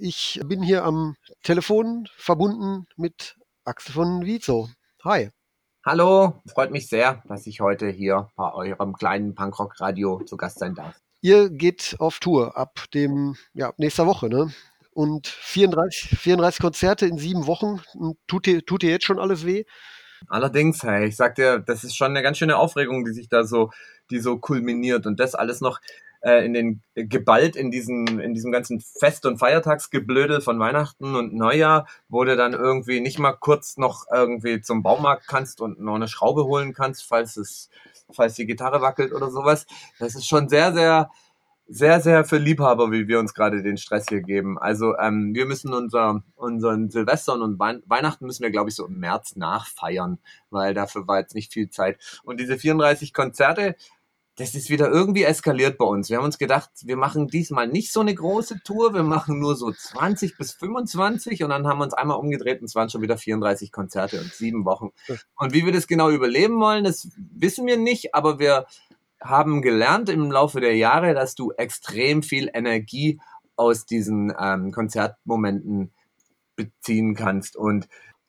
Ich bin hier am Telefon verbunden mit Axel von Vizo. Hi. Hallo, freut mich sehr, dass ich heute hier bei eurem kleinen Punkrock-Radio zu Gast sein darf. Ihr geht auf Tour ab dem, ja, nächster Woche, ne? Und 34, 34 Konzerte in sieben Wochen. Tut dir, tut dir jetzt schon alles weh? Allerdings, hey, ich sag dir, das ist schon eine ganz schöne Aufregung, die sich da so, die so kulminiert und das alles noch äh, in den geballt in diesen in diesem ganzen Fest- und Feiertagsgeblödel von Weihnachten und Neujahr, wo du dann irgendwie nicht mal kurz noch irgendwie zum Baumarkt kannst und noch eine Schraube holen kannst, falls es falls die Gitarre wackelt oder sowas. Das ist schon sehr sehr sehr, sehr für Liebhaber, wie wir uns gerade den Stress hier geben. Also ähm, wir müssen unser, unseren Silvester und Weihnachten müssen wir, glaube ich, so im März nachfeiern, weil dafür war jetzt nicht viel Zeit. Und diese 34 Konzerte, das ist wieder irgendwie eskaliert bei uns. Wir haben uns gedacht, wir machen diesmal nicht so eine große Tour, wir machen nur so 20 bis 25 und dann haben wir uns einmal umgedreht und es waren schon wieder 34 Konzerte und sieben Wochen. Und wie wir das genau überleben wollen, das wissen wir nicht, aber wir haben gelernt im Laufe der Jahre, dass du extrem viel Energie aus diesen ähm, Konzertmomenten beziehen kannst und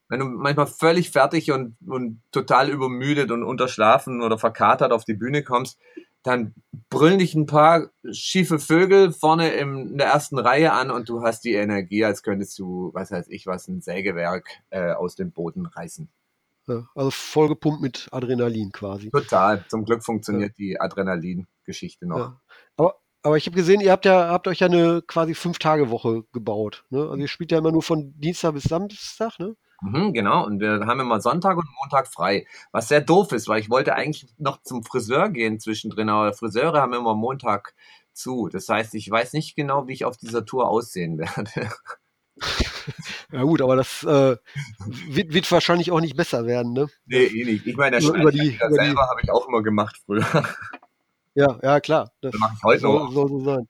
wenn du manchmal völlig fertig und, und total übermüdet und unterschlafen oder verkatert auf die Bühne kommst, dann brüllen dich ein paar schiefe Vögel vorne in der ersten Reihe an und du hast die Energie, als könntest du, was weiß ich was, ein Sägewerk äh, aus dem Boden reißen. Ja, also vollgepumpt mit Adrenalin quasi. Total. Zum Glück funktioniert ja. die Adrenalin-Geschichte noch. Ja. Aber, aber ich habe gesehen, ihr habt ja habt euch ja eine quasi Fünf-Tage-Woche gebaut. Ne? Also ihr spielt ja immer nur von Dienstag bis Samstag, ne? Mhm, genau, und wir haben immer Sonntag und Montag frei, was sehr doof ist, weil ich wollte eigentlich noch zum Friseur gehen zwischendrin, aber Friseure haben immer Montag zu. Das heißt, ich weiß nicht genau, wie ich auf dieser Tour aussehen werde. Ja gut, aber das äh, wird, wird, wahrscheinlich auch nicht besser werden, ne? Nee, eh nicht. Ich meine, der über die, über selber habe ich auch immer gemacht früher. Ja, ja, klar. Das, das mache ich heute soll, soll so sein.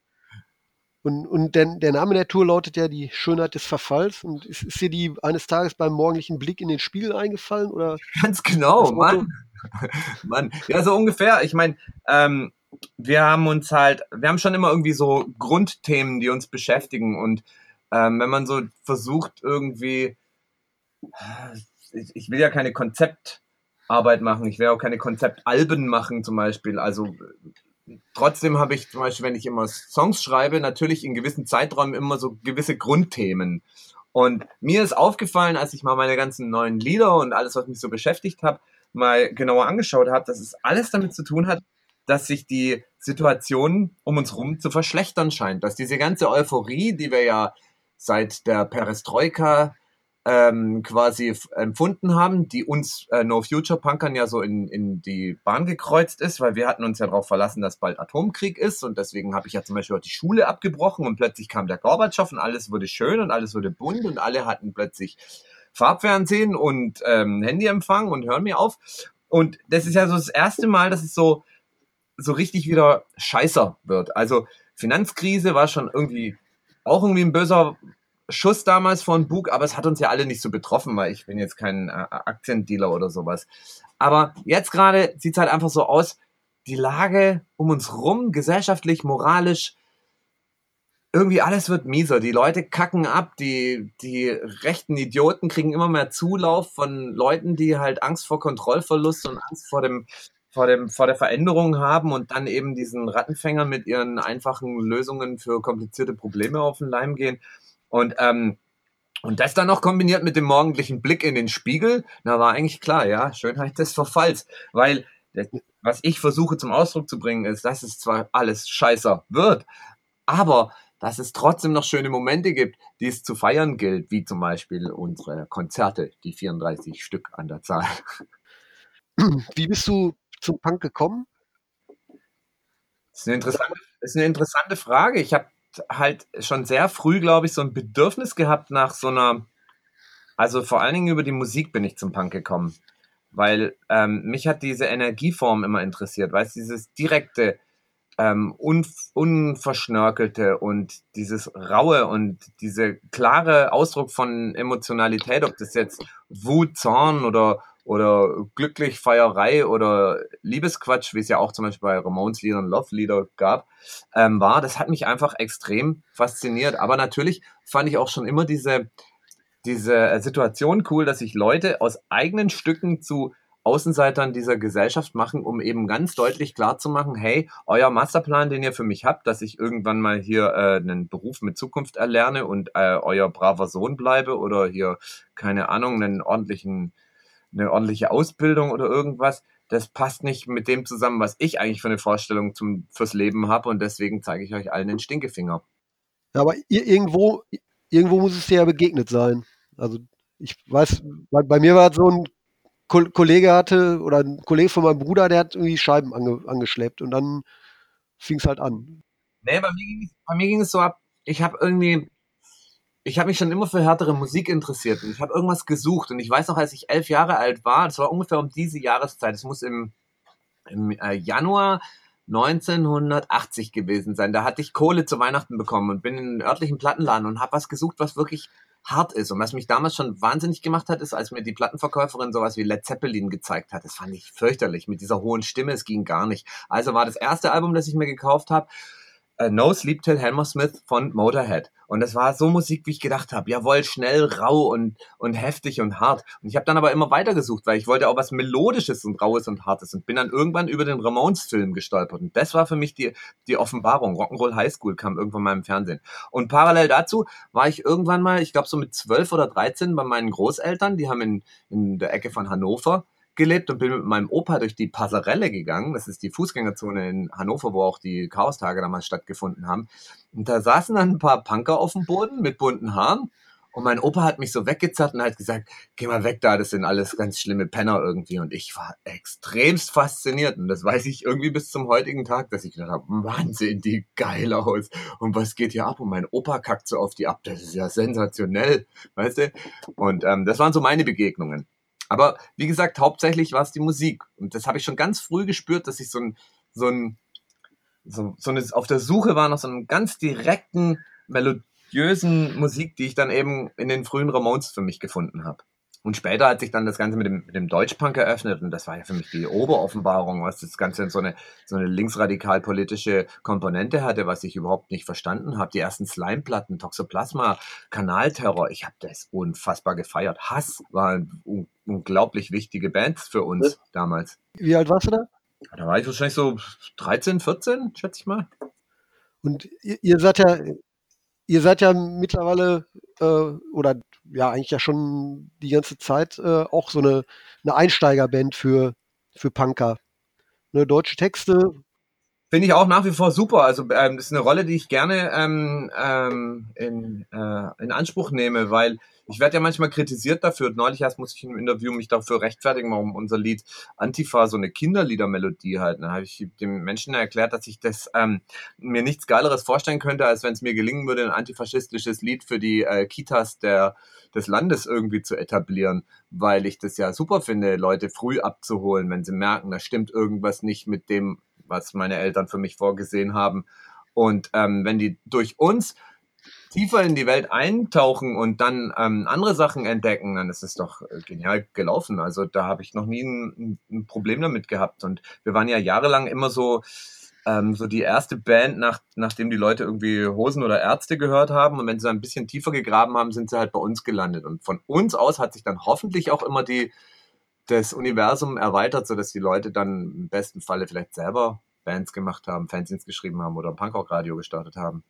Und, und der, der Name der Tour lautet ja die Schönheit des Verfalls. Und ist, ist dir die eines Tages beim morgendlichen Blick in den Spiegel eingefallen? Oder Ganz genau, Mann. Mann. Ja, so ungefähr. Ich meine, ähm, wir haben uns halt, wir haben schon immer irgendwie so Grundthemen, die uns beschäftigen. Und ähm, wenn man so versucht, irgendwie, ich, ich will ja keine Konzeptarbeit machen, ich will auch keine Konzeptalben machen zum Beispiel. Also trotzdem habe ich zum Beispiel, wenn ich immer Songs schreibe, natürlich in gewissen Zeiträumen immer so gewisse Grundthemen. Und mir ist aufgefallen, als ich mal meine ganzen neuen Lieder und alles, was mich so beschäftigt habe, mal genauer angeschaut habe, dass es alles damit zu tun hat, dass sich die Situation um uns herum zu verschlechtern scheint. Dass diese ganze Euphorie, die wir ja seit der Perestroika ähm, quasi empfunden haben, die uns äh, No Future Punkern ja so in, in die Bahn gekreuzt ist, weil wir hatten uns ja darauf verlassen, dass bald Atomkrieg ist und deswegen habe ich ja zum Beispiel auch die Schule abgebrochen und plötzlich kam der Gorbatschow und alles wurde schön und alles wurde bunt und alle hatten plötzlich Farbfernsehen und ähm, Handyempfang und hören mir auf. Und das ist ja so das erste Mal, dass es so, so richtig wieder scheißer wird. Also Finanzkrise war schon irgendwie auch irgendwie ein böser Schuss damals von Bug, aber es hat uns ja alle nicht so betroffen, weil ich bin jetzt kein äh, Aktiendealer oder sowas. Aber jetzt gerade sieht es halt einfach so aus, die Lage um uns rum, gesellschaftlich, moralisch, irgendwie alles wird mieser. Die Leute kacken ab, die, die rechten Idioten kriegen immer mehr Zulauf von Leuten, die halt Angst vor Kontrollverlust und Angst vor dem, vor dem, vor der Veränderung haben und dann eben diesen Rattenfänger mit ihren einfachen Lösungen für komplizierte Probleme auf den Leim gehen. Und, ähm, und das dann noch kombiniert mit dem morgendlichen Blick in den Spiegel, da war eigentlich klar, ja, Schönheit des Verfalls. Weil das, was ich versuche zum Ausdruck zu bringen, ist, dass es zwar alles scheißer wird, aber dass es trotzdem noch schöne Momente gibt, die es zu feiern gilt, wie zum Beispiel unsere Konzerte, die 34 Stück an der Zahl. Wie bist du zum Punk gekommen? Das ist eine interessante, ist eine interessante Frage. Ich habe halt schon sehr früh, glaube ich, so ein Bedürfnis gehabt nach so einer, also vor allen Dingen über die Musik bin ich zum Punk gekommen, weil ähm, mich hat diese Energieform immer interessiert, weißt dieses direkte, ähm, un, unverschnörkelte und dieses raue und diese klare Ausdruck von Emotionalität, ob das jetzt Wut, Zorn oder oder glücklich Feierei oder Liebesquatsch, wie es ja auch zum Beispiel bei Ramones Liedern Love Lieder gab, ähm, war, das hat mich einfach extrem fasziniert. Aber natürlich fand ich auch schon immer diese, diese Situation cool, dass sich Leute aus eigenen Stücken zu Außenseitern dieser Gesellschaft machen, um eben ganz deutlich klarzumachen, hey, euer Masterplan, den ihr für mich habt, dass ich irgendwann mal hier äh, einen Beruf mit Zukunft erlerne und äh, euer braver Sohn bleibe oder hier, keine Ahnung, einen ordentlichen, eine ordentliche Ausbildung oder irgendwas, das passt nicht mit dem zusammen, was ich eigentlich für eine Vorstellung zum, fürs Leben habe und deswegen zeige ich euch allen den Stinkefinger. Ja, aber irgendwo, irgendwo muss es dir ja begegnet sein. Also ich weiß, bei, bei mir war es so ein Kollege hatte oder ein Kollege von meinem Bruder, der hat irgendwie Scheiben ange, angeschleppt und dann fing es halt an. Nee, bei mir, ging, bei mir ging es so ab, ich habe irgendwie, ich habe mich schon immer für härtere Musik interessiert und ich habe irgendwas gesucht und ich weiß noch, als ich elf Jahre alt war, das war ungefähr um diese Jahreszeit, es muss im, im äh, Januar 1980 gewesen sein. Da hatte ich Kohle zu Weihnachten bekommen und bin in einen örtlichen Plattenladen und habe was gesucht, was wirklich hart ist. Und was mich damals schon wahnsinnig gemacht hat, ist, als mir die Plattenverkäuferin sowas wie Led Zeppelin gezeigt hat. Das fand ich fürchterlich mit dieser hohen Stimme. Es ging gar nicht. Also war das erste Album, das ich mir gekauft habe, uh, No Sleep Till Hammersmith von Motorhead. Und das war so Musik, wie ich gedacht habe. Jawohl, schnell, rau und, und heftig und hart. Und ich habe dann aber immer weitergesucht, weil ich wollte auch was Melodisches und Raues und Hartes und bin dann irgendwann über den Ramones-Film gestolpert. Und das war für mich die, die Offenbarung. Rock'n'Roll High School kam irgendwann mal im Fernsehen. Und parallel dazu war ich irgendwann mal, ich glaube so mit zwölf oder dreizehn bei meinen Großeltern, die haben in, in der Ecke von Hannover gelebt und bin mit meinem Opa durch die Passerelle gegangen. Das ist die Fußgängerzone in Hannover, wo auch die Chaostage damals stattgefunden haben. Und da saßen dann ein paar Punker auf dem Boden mit bunten Haaren. Und mein Opa hat mich so weggezerrt und hat gesagt, geh mal weg da, das sind alles ganz schlimme Penner irgendwie. Und ich war extremst fasziniert. Und das weiß ich irgendwie bis zum heutigen Tag, dass ich gedacht habe, sehen die geil aus. Und was geht hier ab? Und mein Opa kackt so auf die ab. Das ist ja sensationell, weißt du? Und ähm, das waren so meine Begegnungen. Aber wie gesagt, hauptsächlich war es die Musik. Und das habe ich schon ganz früh gespürt, dass ich so ein, so ein, so, so eine, auf der Suche war nach so einem ganz direkten, melodiösen Musik, die ich dann eben in den frühen Ramones für mich gefunden habe. Und später hat sich dann das Ganze mit dem, mit dem Deutschpunk eröffnet und das war ja für mich die Oberoffenbarung, was das Ganze so eine, so eine linksradikal-politische Komponente hatte, was ich überhaupt nicht verstanden habe. Die ersten Slime-Platten, Toxoplasma, Kanalterror, ich habe das unfassbar gefeiert. Hass waren un unglaublich wichtige Bands für uns ja. damals. Wie alt warst du da? Da war ich wahrscheinlich so 13, 14, schätze ich mal. Und ihr, ihr seid ja, ihr seid ja mittlerweile äh, oder ja eigentlich ja schon die ganze Zeit äh, auch so eine, eine Einsteigerband für, für Punker. Ne, deutsche Texte. Finde ich auch nach wie vor super. Also ähm, das ist eine Rolle, die ich gerne ähm, ähm, in, äh, in Anspruch nehme, weil ich werde ja manchmal kritisiert dafür. Neulich erst musste ich im Interview mich dafür rechtfertigen, warum unser Lied Antifa so eine Kinderliedermelodie hat. Dann habe ich dem Menschen erklärt, dass ich das ähm, mir nichts Geileres vorstellen könnte, als wenn es mir gelingen würde, ein antifaschistisches Lied für die äh, Kitas der, des Landes irgendwie zu etablieren, weil ich das ja super finde, Leute früh abzuholen, wenn sie merken, da stimmt irgendwas nicht mit dem, was meine Eltern für mich vorgesehen haben. Und ähm, wenn die durch uns tiefer in die Welt eintauchen und dann ähm, andere Sachen entdecken, dann ist es doch äh, genial gelaufen. Also da habe ich noch nie ein, ein, Problem damit gehabt. Und wir waren ja jahrelang immer so, ähm, so die erste Band, nach, nachdem die Leute irgendwie Hosen oder Ärzte gehört haben. Und wenn sie ein bisschen tiefer gegraben haben, sind sie halt bei uns gelandet. Und von uns aus hat sich dann hoffentlich auch immer die, das Universum erweitert, sodass die Leute dann im besten Falle vielleicht selber Bands gemacht haben, Fanzines geschrieben haben oder Punkrock-Radio gestartet haben.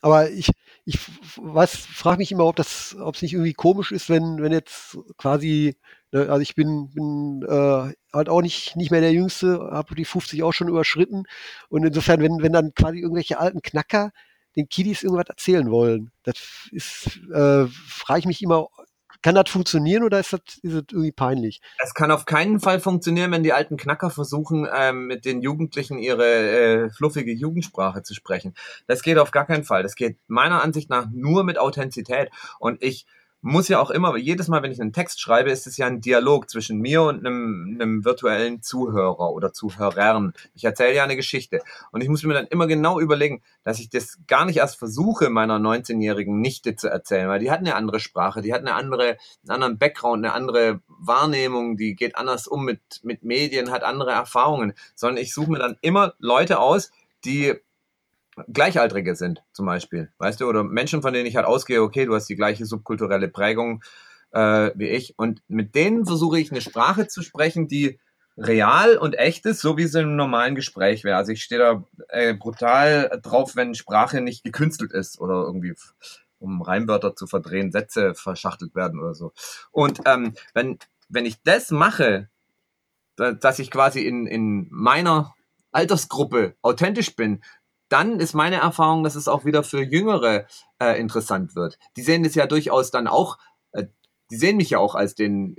Aber ich, ich weiß, frage mich immer, ob das, ob es nicht irgendwie komisch ist, wenn, wenn jetzt quasi, ne, also ich bin, bin äh, halt auch nicht, nicht mehr der Jüngste, habe die 50 auch schon überschritten. Und insofern, wenn, wenn dann quasi irgendwelche alten Knacker den Kiddies irgendwas erzählen wollen, das ist, äh, frage ich mich immer, kann das funktionieren oder ist das, ist das irgendwie peinlich? Es kann auf keinen Fall funktionieren, wenn die alten Knacker versuchen, ähm, mit den Jugendlichen ihre äh, fluffige Jugendsprache zu sprechen. Das geht auf gar keinen Fall. Das geht meiner Ansicht nach nur mit Authentizität. Und ich muss ja auch immer, jedes Mal, wenn ich einen Text schreibe, ist es ja ein Dialog zwischen mir und einem, einem virtuellen Zuhörer oder Zuhörern. Ich erzähle ja eine Geschichte. Und ich muss mir dann immer genau überlegen, dass ich das gar nicht erst versuche, meiner 19-jährigen Nichte zu erzählen, weil die hat eine andere Sprache, die hat eine andere, einen anderen Background, eine andere Wahrnehmung, die geht anders um mit, mit Medien, hat andere Erfahrungen, sondern ich suche mir dann immer Leute aus, die Gleichaltrige sind, zum Beispiel, weißt du, oder Menschen, von denen ich halt ausgehe, okay, du hast die gleiche subkulturelle Prägung äh, wie ich und mit denen versuche ich eine Sprache zu sprechen, die real und echt ist, so wie es einem normalen Gespräch wäre. Also ich stehe da äh, brutal drauf, wenn Sprache nicht gekünstelt ist oder irgendwie um Reimwörter zu verdrehen, Sätze verschachtelt werden oder so. Und ähm, wenn, wenn ich das mache, dass ich quasi in, in meiner Altersgruppe authentisch bin, dann ist meine Erfahrung, dass es auch wieder für Jüngere äh, interessant wird. Die sehen es ja durchaus dann auch, äh, die sehen mich ja auch als den,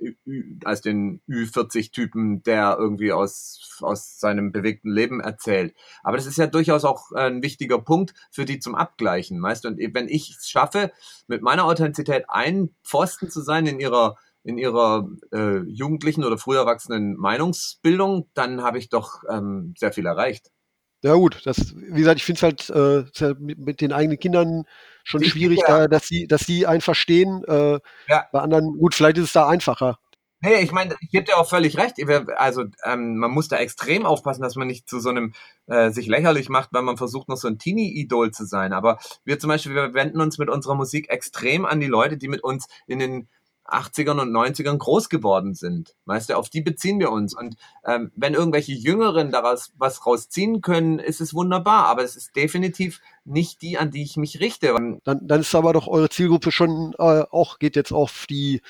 als den Ü40-Typen, der irgendwie aus, aus seinem bewegten Leben erzählt. Aber das ist ja durchaus auch ein wichtiger Punkt für die zum Abgleichen, weißt du? Und wenn ich es schaffe, mit meiner Authentizität ein Pfosten zu sein in ihrer in ihrer äh, jugendlichen oder früh erwachsenen Meinungsbildung, dann habe ich doch ähm, sehr viel erreicht. Ja gut, das, wie gesagt, ich finde es halt äh, mit, mit, den eigenen Kindern schon ich, schwierig, ja. da, dass sie, dass sie einen verstehen. Äh, ja. Bei anderen, gut, vielleicht ist es da einfacher. Nee, ich meine, ich gebe dir auch völlig recht. Also ähm, man muss da extrem aufpassen, dass man nicht zu so einem äh, sich lächerlich macht, weil man versucht, noch so ein Teenie-Idol zu sein. Aber wir zum Beispiel, wir wenden uns mit unserer Musik extrem an die Leute, die mit uns in den 80ern und 90ern groß geworden sind. Weißt du, auf die beziehen wir uns. Und ähm, wenn irgendwelche Jüngeren daraus was rausziehen können, ist es wunderbar. Aber es ist definitiv nicht die, an die ich mich richte. Dann, dann ist aber doch eure Zielgruppe schon äh, auch, geht jetzt auf die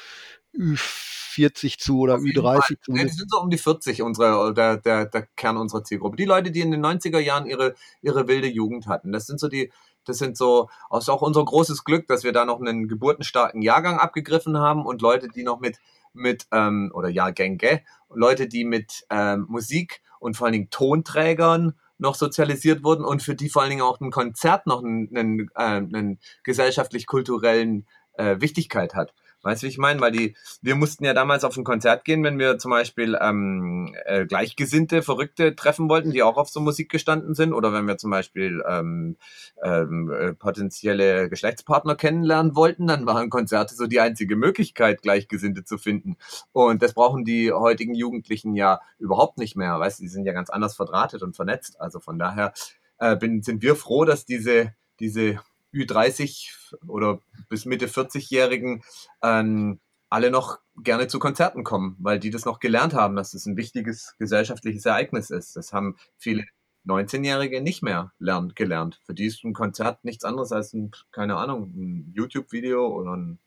Ü40 zu oder Ü30 zu. Nee, die sind so um die 40, unsere, der, der, der Kern unserer Zielgruppe. Die Leute, die in den 90er Jahren ihre, ihre wilde Jugend hatten. Das sind so die, das sind so, ist auch unser großes Glück, dass wir da noch einen geburtenstarken Jahrgang abgegriffen haben und Leute, die noch mit, mit ähm, oder Jahrgänge, Leute, die mit ähm, Musik und vor allen Dingen Tonträgern noch sozialisiert wurden und für die vor allen Dingen auch ein Konzert noch einen, einen, äh, einen gesellschaftlich-kulturellen äh, Wichtigkeit hat. Weißt du, wie ich meine? Weil die, wir mussten ja damals auf ein Konzert gehen, wenn wir zum Beispiel ähm, äh, Gleichgesinnte, Verrückte treffen wollten, die auch auf so Musik gestanden sind, oder wenn wir zum Beispiel ähm, ähm, äh, potenzielle Geschlechtspartner kennenlernen wollten, dann waren Konzerte so die einzige Möglichkeit, Gleichgesinnte zu finden. Und das brauchen die heutigen Jugendlichen ja überhaupt nicht mehr. Weißt du, die sind ja ganz anders verdrahtet und vernetzt. Also von daher äh, bin, sind wir froh, dass diese diese Ü30 oder bis Mitte 40-Jährigen ähm, alle noch gerne zu Konzerten kommen, weil die das noch gelernt haben, dass es das ein wichtiges gesellschaftliches Ereignis ist. Das haben viele 19-Jährige nicht mehr lernen, gelernt. Für die ist ein Konzert nichts anderes als ein, keine Ahnung, ein YouTube-Video oder ein,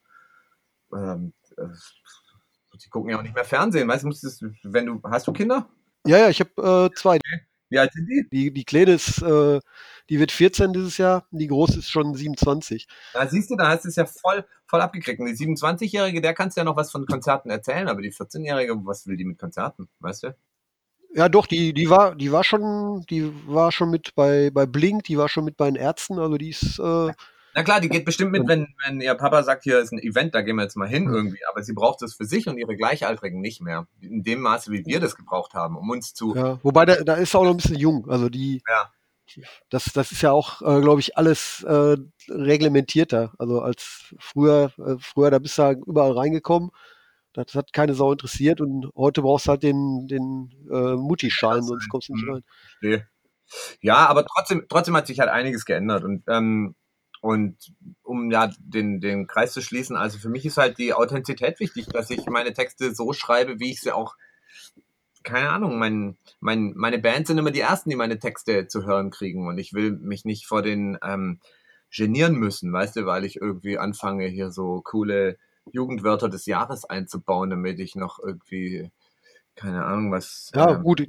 ähm, äh, die gucken ja auch nicht mehr Fernsehen. Weißt du, wenn du, hast du Kinder? Ja, ja, ich habe äh, zwei. Okay. Wie alt sind die? Die, die Kleine ist, äh, die wird 14 dieses Jahr, die Große ist schon 27. Da siehst du, da hast du es ja voll, voll abgekriegt. Und die 27-Jährige, der kannst du ja noch was von Konzerten erzählen, aber die 14-Jährige, was will die mit Konzerten, weißt du? Ja, doch, die, die war, die war schon, die war schon mit bei, bei Blink, die war schon mit bei den Ärzten, also die ist, äh, na klar, die geht bestimmt mit, wenn, wenn ihr Papa sagt, hier ist ein Event, da gehen wir jetzt mal hin irgendwie. Aber sie braucht es für sich und ihre Gleichaltrigen nicht mehr. In dem Maße, wie wir das gebraucht haben, um uns zu. Ja, wobei da, da ist auch noch ein bisschen jung. Also die. Ja. Das, das ist ja auch, äh, glaube ich, alles äh, reglementierter. Also als früher, äh, früher, da bist du halt überall reingekommen. Das hat keine Sau interessiert und heute brauchst du halt den, den äh, Mutti-Schein, sonst kommst du nicht rein. Nee. Ja, aber trotzdem, trotzdem hat sich halt einiges geändert. Und ähm, und um ja den, den Kreis zu schließen, also für mich ist halt die Authentizität wichtig, dass ich meine Texte so schreibe, wie ich sie auch, keine Ahnung, mein, mein, meine Bands sind immer die ersten, die meine Texte zu hören kriegen. Und ich will mich nicht vor den ähm, genieren müssen, weißt du, weil ich irgendwie anfange, hier so coole Jugendwörter des Jahres einzubauen, damit ich noch irgendwie, keine Ahnung, was. Ja, ähm, gut,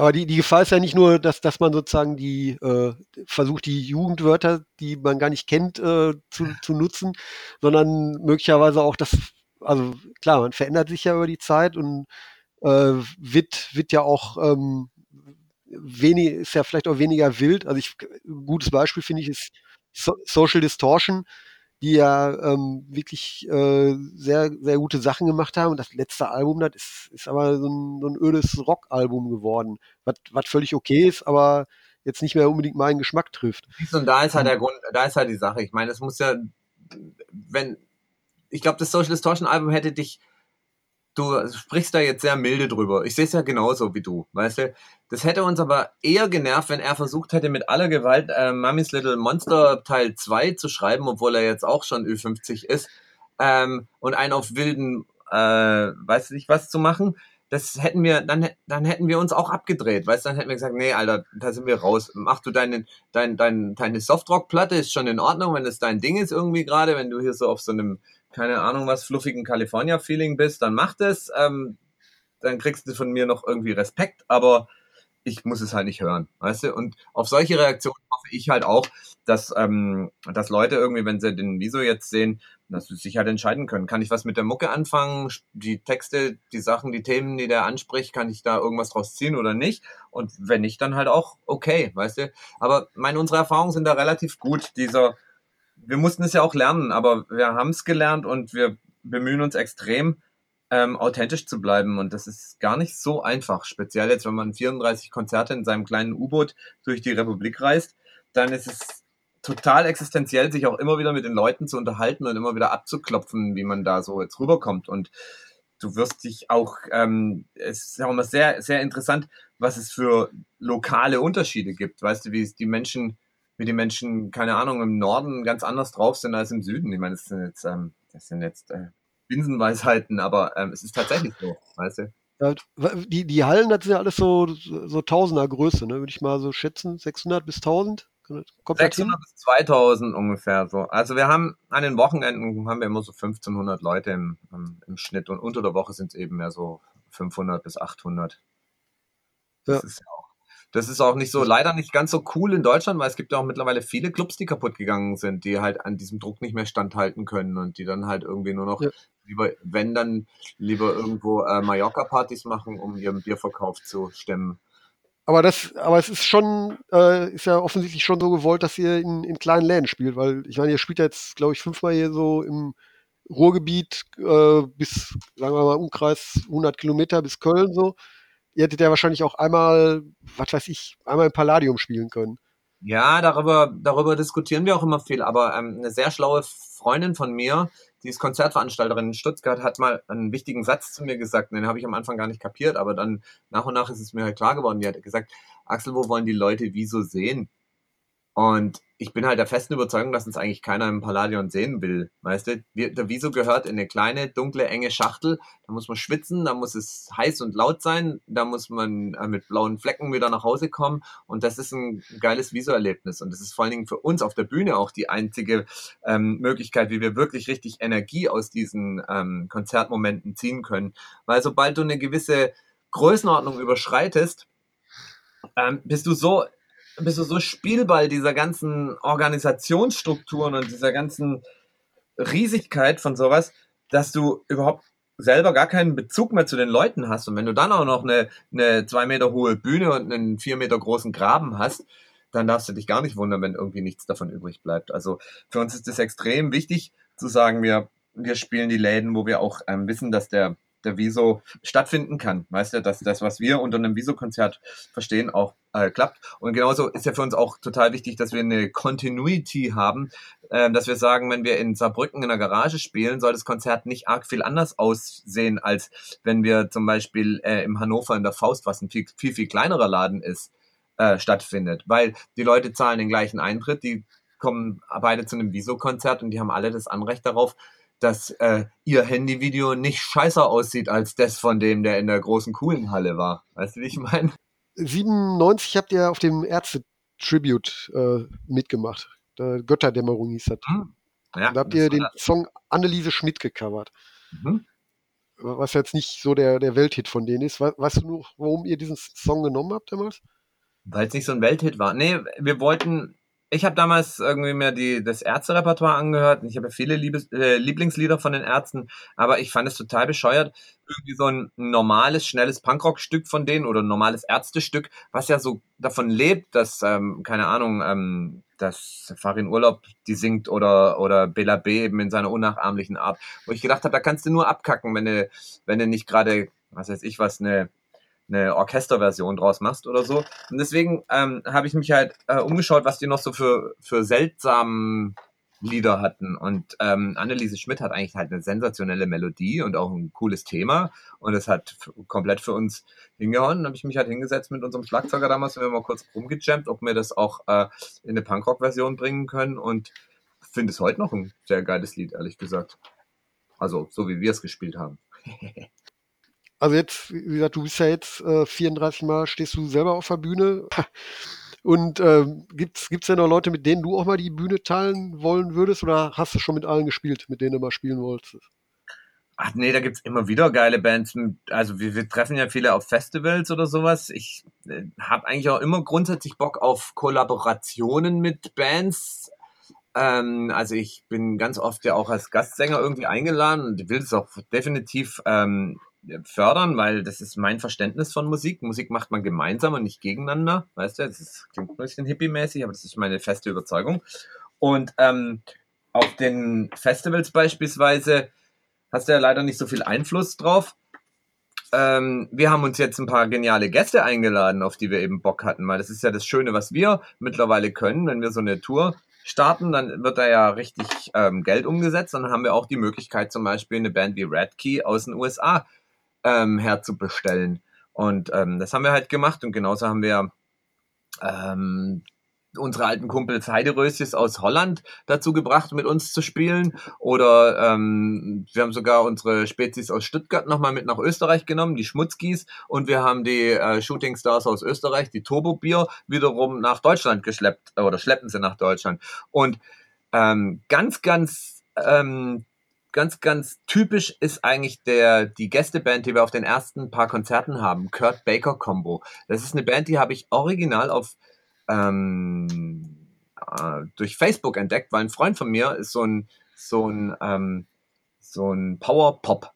aber die, die Gefahr ist ja nicht nur, dass, dass man sozusagen die äh, versucht, die Jugendwörter, die man gar nicht kennt, äh, zu, zu nutzen, sondern möglicherweise auch das, also klar, man verändert sich ja über die Zeit und äh, wird, wird ja auch ähm, wenig, ist ja vielleicht auch weniger wild. Also ich, ein gutes Beispiel finde ich ist so Social Distortion die ja ähm, wirklich äh, sehr, sehr gute Sachen gemacht haben. Und das letzte Album, das ist, ist aber so ein, so ein ödes Rock-Album geworden, was, was völlig okay ist, aber jetzt nicht mehr unbedingt meinen Geschmack trifft. Und da ist halt der Grund, da ist halt die Sache. Ich meine, es muss ja, wenn, ich glaube, das Social Distortion Album hätte dich du sprichst da jetzt sehr milde drüber. Ich sehe es ja genauso wie du, weißt du. Das hätte uns aber eher genervt, wenn er versucht hätte, mit aller Gewalt äh, Mummy's Little Monster Teil 2 zu schreiben, obwohl er jetzt auch schon Ü50 ist, ähm, und einen auf wilden, äh, weiß nicht was zu machen. Das hätten wir, dann, dann hätten wir uns auch abgedreht, weißt du, dann hätten wir gesagt, nee, Alter, da sind wir raus. Mach du deine, dein, dein, deine Softrock-Platte, ist schon in Ordnung, wenn es dein Ding ist irgendwie gerade, wenn du hier so auf so einem keine Ahnung was, fluffigen California-Feeling bist, dann mach das. Ähm, dann kriegst du von mir noch irgendwie Respekt, aber ich muss es halt nicht hören, weißt du? Und auf solche Reaktionen hoffe ich halt auch, dass, ähm, dass Leute irgendwie, wenn sie den Wieso jetzt sehen, dass sie sich halt entscheiden können. Kann ich was mit der Mucke anfangen? Die Texte, die Sachen, die Themen, die der anspricht, kann ich da irgendwas draus ziehen oder nicht? Und wenn nicht, dann halt auch okay, weißt du? Aber meine, unsere Erfahrungen sind da relativ gut. Dieser, wir mussten es ja auch lernen, aber wir haben es gelernt und wir bemühen uns extrem, ähm, authentisch zu bleiben. Und das ist gar nicht so einfach. Speziell jetzt, wenn man 34 Konzerte in seinem kleinen U-Boot durch die Republik reist, dann ist es total existenziell, sich auch immer wieder mit den Leuten zu unterhalten und immer wieder abzuklopfen, wie man da so jetzt rüberkommt. Und du wirst dich auch, ähm, es ist auch immer sehr, sehr interessant, was es für lokale Unterschiede gibt. Weißt du, wie es die Menschen wie die Menschen, keine Ahnung, im Norden ganz anders drauf sind als im Süden. Ich meine, das sind jetzt, ähm, das sind jetzt äh, Binsenweisheiten, aber ähm, es ist tatsächlich so, weißt du? Ja, die, die Hallen, das sind ja alles so, so Tausender Größe, ne? würde ich mal so schätzen, 600 bis 1000. Kommt 600 bis 2000 ungefähr so. Also wir haben an den Wochenenden haben wir immer so 1500 Leute im, im, Schnitt und unter der Woche sind es eben mehr so 500 bis 800. Das ja. ist ja auch das ist auch nicht so, leider nicht ganz so cool in Deutschland, weil es gibt ja auch mittlerweile viele Clubs, die kaputt gegangen sind, die halt an diesem Druck nicht mehr standhalten können und die dann halt irgendwie nur noch, ja. lieber, wenn dann lieber irgendwo äh, Mallorca-Partys machen, um ihren Bierverkauf zu stemmen. Aber das, aber es ist schon, äh, ist ja offensichtlich schon so gewollt, dass ihr in, in kleinen Läden spielt, weil ich meine, ihr spielt jetzt, glaube ich, fünfmal hier so im Ruhrgebiet äh, bis, sagen wir mal, Umkreis 100 Kilometer bis Köln so ihr hättet ja wahrscheinlich auch einmal, was weiß ich, einmal im Palladium spielen können. Ja, darüber, darüber diskutieren wir auch immer viel. Aber ähm, eine sehr schlaue Freundin von mir, die ist Konzertveranstalterin in Stuttgart, hat mal einen wichtigen Satz zu mir gesagt. Den habe ich am Anfang gar nicht kapiert, aber dann nach und nach ist es mir halt klar geworden. Die hat gesagt, Axel, wo wollen die Leute wieso sehen? Und ich bin halt der festen Überzeugung, dass uns eigentlich keiner im Palladion sehen will. Weißt du, der Wieso gehört in eine kleine, dunkle, enge Schachtel. Da muss man schwitzen, da muss es heiß und laut sein, da muss man äh, mit blauen Flecken wieder nach Hause kommen. Und das ist ein geiles Wieso-Erlebnis. Und das ist vor allen Dingen für uns auf der Bühne auch die einzige ähm, Möglichkeit, wie wir wirklich richtig Energie aus diesen ähm, Konzertmomenten ziehen können. Weil sobald du eine gewisse Größenordnung überschreitest, ähm, bist du so bist du so Spielball dieser ganzen Organisationsstrukturen und dieser ganzen Riesigkeit von sowas, dass du überhaupt selber gar keinen Bezug mehr zu den Leuten hast. Und wenn du dann auch noch eine, eine zwei Meter hohe Bühne und einen vier Meter großen Graben hast, dann darfst du dich gar nicht wundern, wenn irgendwie nichts davon übrig bleibt. Also für uns ist es extrem wichtig zu sagen, wir, wir spielen die Läden, wo wir auch ähm, wissen, dass der der Wieso stattfinden kann. Weißt du, dass das, was wir unter einem Wieso-Konzert verstehen, auch äh, klappt. Und genauso ist ja für uns auch total wichtig, dass wir eine Continuity haben, äh, dass wir sagen, wenn wir in Saarbrücken in der Garage spielen, soll das Konzert nicht arg viel anders aussehen, als wenn wir zum Beispiel äh, im Hannover in der Faust, was ein viel, viel, viel kleinerer Laden ist, äh, stattfindet. Weil die Leute zahlen den gleichen Eintritt, die kommen beide zu einem Wieso-Konzert und die haben alle das Anrecht darauf, dass äh, ihr Handyvideo nicht scheißer aussieht als das von dem, der in der großen coolen Halle war. Weißt du, wie ich meine? 97 habt ihr auf dem Ärzte-Tribute äh, mitgemacht. Der Götterdämmerung hieß das. Hm. Ja, da habt ihr den das. Song Anneliese Schmidt gecovert. Mhm. Was jetzt nicht so der, der Welthit von denen ist. Weißt du nur, warum ihr diesen Song genommen habt damals? Weil es nicht so ein Welthit war. Nee, wir wollten, ich habe damals irgendwie mir die, das Ärzte-Repertoire angehört. Ich habe viele Liebes, äh, Lieblingslieder von den Ärzten, aber ich fand es total bescheuert. Irgendwie so ein normales, schnelles Punkrock-Stück von denen oder ein normales Ärztestück, was ja so davon lebt, dass, ähm, keine Ahnung, ähm, dass Farin Urlaub die singt oder, oder Bela B. eben in seiner unnachahmlichen Art. Wo ich gedacht habe, da kannst du nur abkacken, wenn du, wenn du nicht gerade, was weiß ich was, eine eine Orchesterversion draus machst oder so. Und deswegen ähm, habe ich mich halt äh, umgeschaut, was die noch so für, für seltsamen Lieder hatten. Und ähm, Anneliese Schmidt hat eigentlich halt eine sensationelle Melodie und auch ein cooles Thema. Und es hat komplett für uns hingehauen. Dann habe ich mich halt hingesetzt mit unserem Schlagzeuger damals und wir haben mal kurz rumgejammt, ob wir das auch äh, in eine Punkrock-Version bringen können. Und finde es heute noch ein sehr geiles Lied, ehrlich gesagt. Also, so wie wir es gespielt haben. also jetzt, wie gesagt, du bist ja jetzt äh, 34 Mal, stehst du selber auf der Bühne. Und ähm, gibt's gibt's denn noch Leute, mit denen du auch mal die Bühne teilen wollen würdest, oder hast du schon mit allen gespielt, mit denen du mal spielen wolltest? Ach nee, da gibt's immer wieder geile Bands. Also wir, wir treffen ja viele auf Festivals oder sowas. Ich äh, habe eigentlich auch immer grundsätzlich Bock auf Kollaborationen mit Bands. Ähm, also ich bin ganz oft ja auch als Gastsänger irgendwie eingeladen und will es auch definitiv ähm, fördern, weil das ist mein Verständnis von Musik. Musik macht man gemeinsam und nicht gegeneinander. Weißt du, das ist, klingt ein bisschen hippie-mäßig, aber das ist meine feste Überzeugung. Und ähm, auf den Festivals beispielsweise hast du ja leider nicht so viel Einfluss drauf. Ähm, wir haben uns jetzt ein paar geniale Gäste eingeladen, auf die wir eben Bock hatten, weil das ist ja das Schöne, was wir mittlerweile können, wenn wir so eine Tour starten, dann wird da ja richtig ähm, Geld umgesetzt. Dann haben wir auch die Möglichkeit, zum Beispiel eine Band wie Red Key aus den USA ähm, herzubestellen. Und ähm, das haben wir halt gemacht und genauso haben wir ähm, unsere alten Kumpels Heiderösjes aus Holland dazu gebracht, mit uns zu spielen. Oder ähm, wir haben sogar unsere Spezies aus Stuttgart nochmal mit nach Österreich genommen, die Schmutzkis. Und wir haben die äh, Shooting Stars aus Österreich, die Turbo Bier, wiederum nach Deutschland geschleppt oder schleppen sie nach Deutschland. Und ähm, ganz, ganz ähm, ganz, ganz typisch ist eigentlich der, die Gästeband, die wir auf den ersten paar Konzerten haben, Kurt Baker Combo. Das ist eine Band, die habe ich original auf ähm, äh, durch Facebook entdeckt, weil ein Freund von mir ist so ein so ein ähm, so ein Power Pop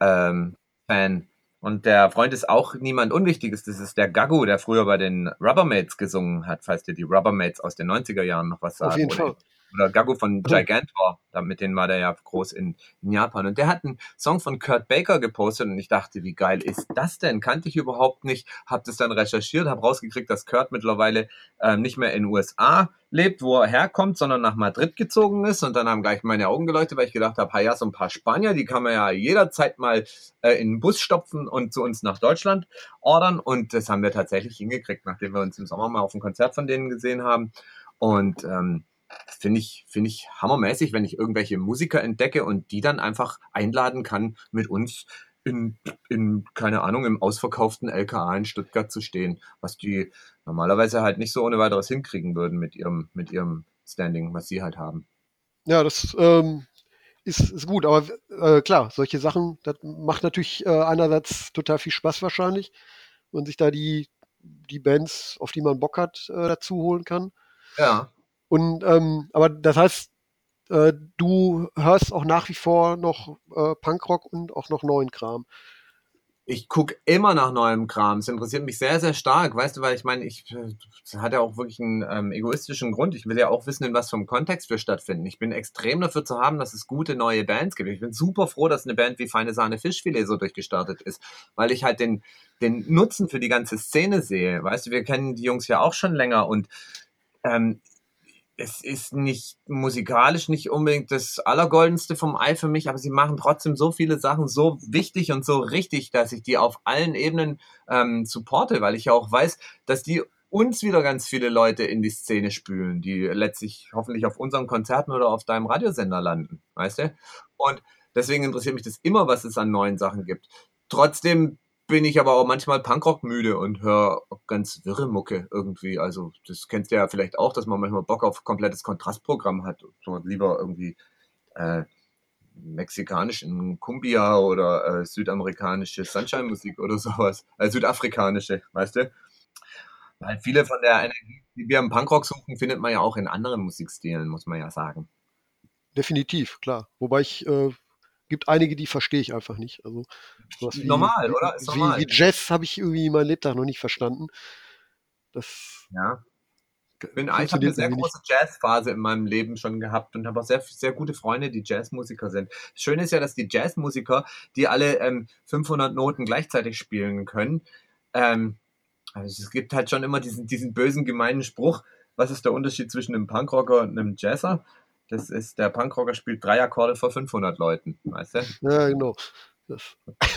ähm, Fan und der Freund ist auch niemand Unwichtiges. Das ist der Gagu, der früher bei den Rubbermates gesungen hat, falls dir die Rubbermates aus den 90er Jahren noch was sagen. Auf jeden Fall oder Gago von Gigantor, mit denen war der ja groß in, in, Japan. Und der hat einen Song von Kurt Baker gepostet und ich dachte, wie geil ist das denn? Kannte ich überhaupt nicht. Hab das dann recherchiert, habe rausgekriegt, dass Kurt mittlerweile äh, nicht mehr in den USA lebt, wo er herkommt, sondern nach Madrid gezogen ist. Und dann haben gleich meine Augen geleuchtet, weil ich gedacht habe, ja, so ein paar Spanier, die kann man ja jederzeit mal äh, in den Bus stopfen und zu uns nach Deutschland ordern. Und das haben wir tatsächlich hingekriegt, nachdem wir uns im Sommer mal auf ein Konzert von denen gesehen haben. Und ähm, finde ich, finde ich hammermäßig, wenn ich irgendwelche Musiker entdecke und die dann einfach einladen kann, mit uns in, in, keine Ahnung, im ausverkauften LKA in Stuttgart zu stehen, was die normalerweise halt nicht so ohne weiteres hinkriegen würden mit ihrem, mit ihrem Standing, was sie halt haben. Ja, das ähm, ist, ist gut, aber äh, klar, solche Sachen, das macht natürlich äh, einerseits total viel Spaß wahrscheinlich und sich da die, die Bands, auf die man Bock hat, äh, dazu holen kann. Ja. Und ähm, aber das heißt, äh, du hörst auch nach wie vor noch äh, Punkrock und auch noch neuen Kram. Ich gucke immer nach neuem Kram. Es interessiert mich sehr, sehr stark, weißt du, weil ich meine, ich das hat ja auch wirklich einen ähm, egoistischen Grund. Ich will ja auch wissen, in was einem Kontext wir stattfinden. Ich bin extrem dafür zu haben, dass es gute neue Bands gibt. Ich bin super froh, dass eine Band wie Feine Sahne Fischfilet so durchgestartet ist, weil ich halt den, den Nutzen für die ganze Szene sehe. Weißt du, wir kennen die Jungs ja auch schon länger und ähm, es ist nicht musikalisch nicht unbedingt das Allergoldenste vom Ei für mich, aber sie machen trotzdem so viele Sachen so wichtig und so richtig, dass ich die auf allen Ebenen ähm, supporte, weil ich ja auch weiß, dass die uns wieder ganz viele Leute in die Szene spülen, die letztlich hoffentlich auf unseren Konzerten oder auf deinem Radiosender landen, weißt du? Und deswegen interessiert mich das immer, was es an neuen Sachen gibt. Trotzdem bin ich aber auch manchmal Punkrock müde und höre ganz wirre Mucke irgendwie. Also das kennst du ja vielleicht auch, dass man manchmal Bock auf komplettes Kontrastprogramm hat. So lieber irgendwie äh, mexikanischen Cumbia oder äh, südamerikanische Sunshine-Musik oder sowas. Äh, südafrikanische, weißt du? Weil viele von der Energie, die wir im Punkrock suchen, findet man ja auch in anderen Musikstilen, muss man ja sagen. Definitiv, klar. Wobei ich äh, gibt einige, die verstehe ich einfach nicht. Also wie, normal, oder? Ist wie, normal. wie Jazz habe ich irgendwie mein Lebtag noch nicht verstanden. Das ja. Bin, ich habe eine sehr große Jazzphase in meinem Leben schon gehabt und habe auch sehr, sehr gute Freunde, die Jazzmusiker sind. Das Schöne ist ja, dass die Jazzmusiker, die alle ähm, 500 Noten gleichzeitig spielen können, ähm, also es gibt halt schon immer diesen, diesen bösen, gemeinen Spruch, was ist der Unterschied zwischen einem Punkrocker und einem Jazzer? Das ist, der Punkrocker spielt drei Akkorde vor 500 Leuten, weißt du? Ja, genau. Das, das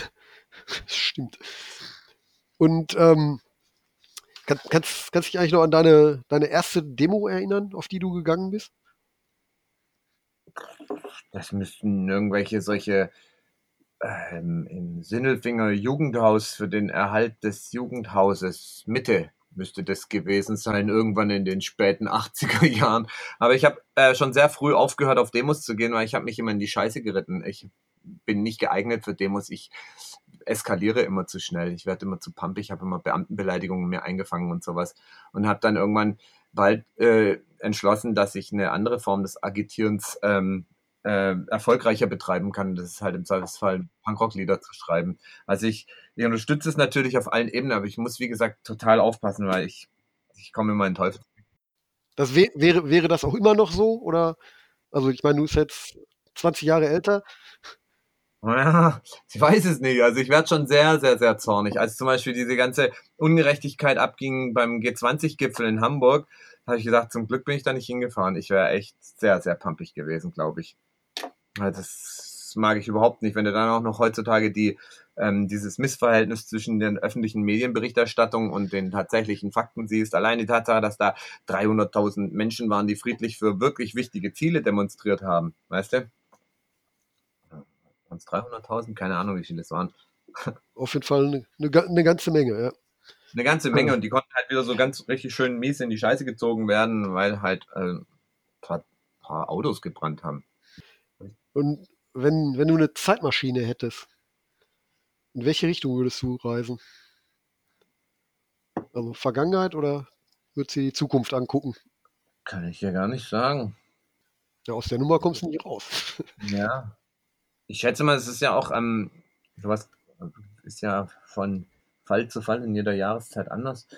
stimmt. Und ähm, kann, kannst, kannst du dich eigentlich noch an deine, deine erste Demo erinnern, auf die du gegangen bist? Das müssten irgendwelche solche ähm, im Sinnelfinger Jugendhaus für den Erhalt des Jugendhauses Mitte müsste das gewesen sein, irgendwann in den späten 80er Jahren. Aber ich habe äh, schon sehr früh aufgehört, auf Demos zu gehen, weil ich habe mich immer in die Scheiße geritten. Ich bin nicht geeignet für Demos. Ich eskaliere immer zu schnell. Ich werde immer zu pumpig, habe immer Beamtenbeleidigungen mir eingefangen und sowas. Und habe dann irgendwann bald äh, entschlossen, dass ich eine andere Form des Agitierens ähm, äh, erfolgreicher betreiben kann. Das ist halt im Zweifelsfall Punkrock-Lieder zu schreiben. Also ich, ich unterstütze es natürlich auf allen Ebenen, aber ich muss, wie gesagt, total aufpassen, weil ich, ich komme immer in Teufel. Das wär, wäre, wäre das auch immer noch so? Oder, also ich meine, du bist jetzt 20 Jahre älter. Ja, ich weiß es nicht. Also ich werde schon sehr, sehr, sehr zornig. Als zum Beispiel diese ganze Ungerechtigkeit abging beim G20-Gipfel in Hamburg, habe ich gesagt, zum Glück bin ich da nicht hingefahren. Ich wäre echt sehr, sehr pampig gewesen, glaube ich. Das mag ich überhaupt nicht, wenn du dann auch noch heutzutage die, ähm, dieses Missverhältnis zwischen den öffentlichen Medienberichterstattungen und den tatsächlichen Fakten siehst. Allein die Tatsache, dass da 300.000 Menschen waren, die friedlich für wirklich wichtige Ziele demonstriert haben. Weißt du? Waren es 300.000? Keine Ahnung, wie viele es waren. Auf jeden Fall eine, eine, eine ganze Menge, ja. Eine ganze Menge und die konnten halt wieder so ganz richtig schön mies in die Scheiße gezogen werden, weil halt äh, ein paar, paar Autos gebrannt haben. Und wenn, wenn du eine Zeitmaschine hättest, in welche Richtung würdest du reisen? Also Vergangenheit oder würdest du die Zukunft angucken? Kann ich ja gar nicht sagen. Ja, aus der Nummer kommst du nicht raus. Ja. Ich schätze mal, es ist ja auch, ähm, sowas ist ja von Fall zu Fall in jeder Jahreszeit anders.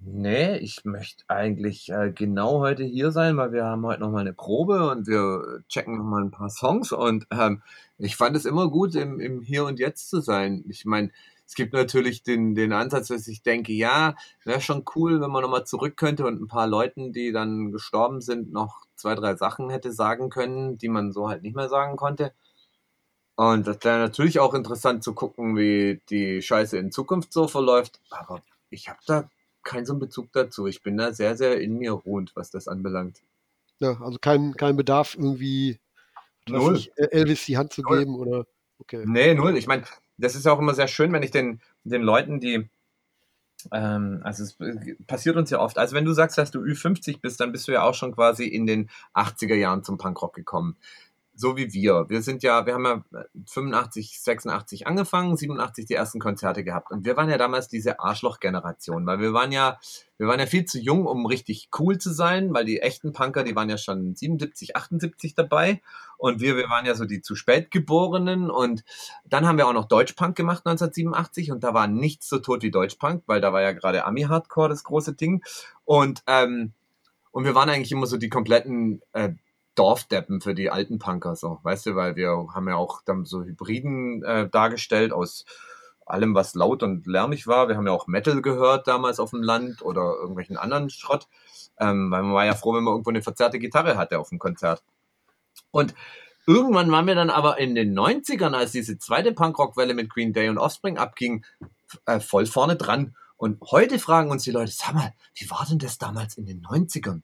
Nee, ich möchte eigentlich äh, genau heute hier sein, weil wir haben heute nochmal eine Probe und wir checken nochmal ein paar Songs und ähm, ich fand es immer gut, im, im Hier und Jetzt zu sein. Ich meine, es gibt natürlich den, den Ansatz, dass ich denke, ja, wäre schon cool, wenn man nochmal zurück könnte und ein paar Leuten, die dann gestorben sind, noch zwei, drei Sachen hätte sagen können, die man so halt nicht mehr sagen konnte. Und das wäre natürlich auch interessant zu gucken, wie die Scheiße in Zukunft so verläuft. Aber ich habe da keinen so einen Bezug dazu. Ich bin da sehr, sehr in mir ruhend, was das anbelangt. Ja, also kein, kein Bedarf, irgendwie nicht, Elvis die Hand zu Null. geben oder okay. Nee, null. Ich meine, das ist auch immer sehr schön, wenn ich den, den Leuten, die, ähm, also es passiert uns ja oft, also wenn du sagst, dass du Ü50 bist, dann bist du ja auch schon quasi in den 80er Jahren zum Punkrock gekommen. So wie wir. Wir sind ja, wir haben ja 85, 86 angefangen, 87 die ersten Konzerte gehabt. Und wir waren ja damals diese Arschloch-Generation, weil wir waren ja, wir waren ja viel zu jung, um richtig cool zu sein, weil die echten Punker, die waren ja schon 77, 78 dabei. Und wir, wir waren ja so die zu spät geborenen. Und dann haben wir auch noch Deutschpunk gemacht 1987 und da war nichts so tot wie Deutschpunk, weil da war ja gerade Ami-Hardcore das große Ding. Und, ähm, und wir waren eigentlich immer so die kompletten äh, Dorfdeppen für die alten Punker, so, weißt du, weil wir haben ja auch dann so Hybriden äh, dargestellt aus allem, was laut und lärmig war. Wir haben ja auch Metal gehört damals auf dem Land oder irgendwelchen anderen Schrott, ähm, weil man war ja froh, wenn man irgendwo eine verzerrte Gitarre hatte auf dem Konzert. Und irgendwann waren wir dann aber in den 90ern, als diese zweite Punkrock-Welle mit Green Day und Offspring abging, äh, voll vorne dran. Und heute fragen uns die Leute, sag mal, wie war denn das damals in den 90ern?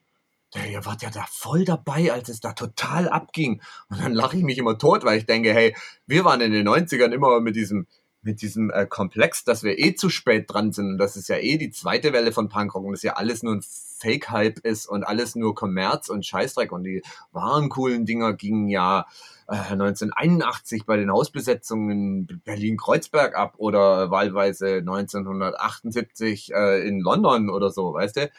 Der, ihr wart ja da voll dabei, als es da total abging. Und dann lache ich mich immer tot, weil ich denke, hey, wir waren in den 90ern immer mit diesem, mit diesem äh, Komplex, dass wir eh zu spät dran sind und das ist ja eh die zweite Welle von Punkrock und das ja alles nur ein Fake-Hype ist und alles nur Kommerz und Scheißdreck und die wahren coolen Dinger gingen ja äh, 1981 bei den Hausbesetzungen in Berlin-Kreuzberg ab oder wahlweise 1978 äh, in London oder so, weißt du?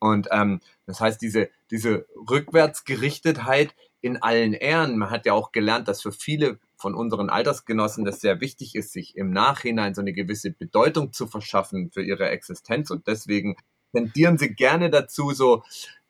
Und ähm, das heißt, diese, diese Rückwärtsgerichtetheit in allen Ehren, man hat ja auch gelernt, dass für viele von unseren Altersgenossen das sehr wichtig ist, sich im Nachhinein so eine gewisse Bedeutung zu verschaffen für ihre Existenz. Und deswegen tendieren sie gerne dazu, so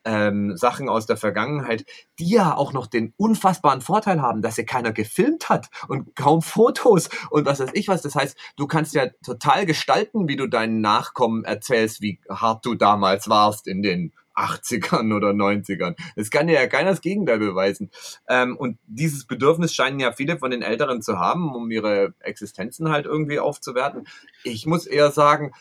ähm, Sachen aus der Vergangenheit, die ja auch noch den unfassbaren Vorteil haben, dass ja keiner gefilmt hat und kaum Fotos und was weiß ich was. Das heißt, du kannst ja total gestalten, wie du deinen Nachkommen erzählst, wie hart du damals warst in den 80ern oder 90ern. Es kann ja keiner das Gegenteil beweisen. Ähm, und dieses Bedürfnis scheinen ja viele von den Älteren zu haben, um ihre Existenzen halt irgendwie aufzuwerten. Ich muss eher sagen,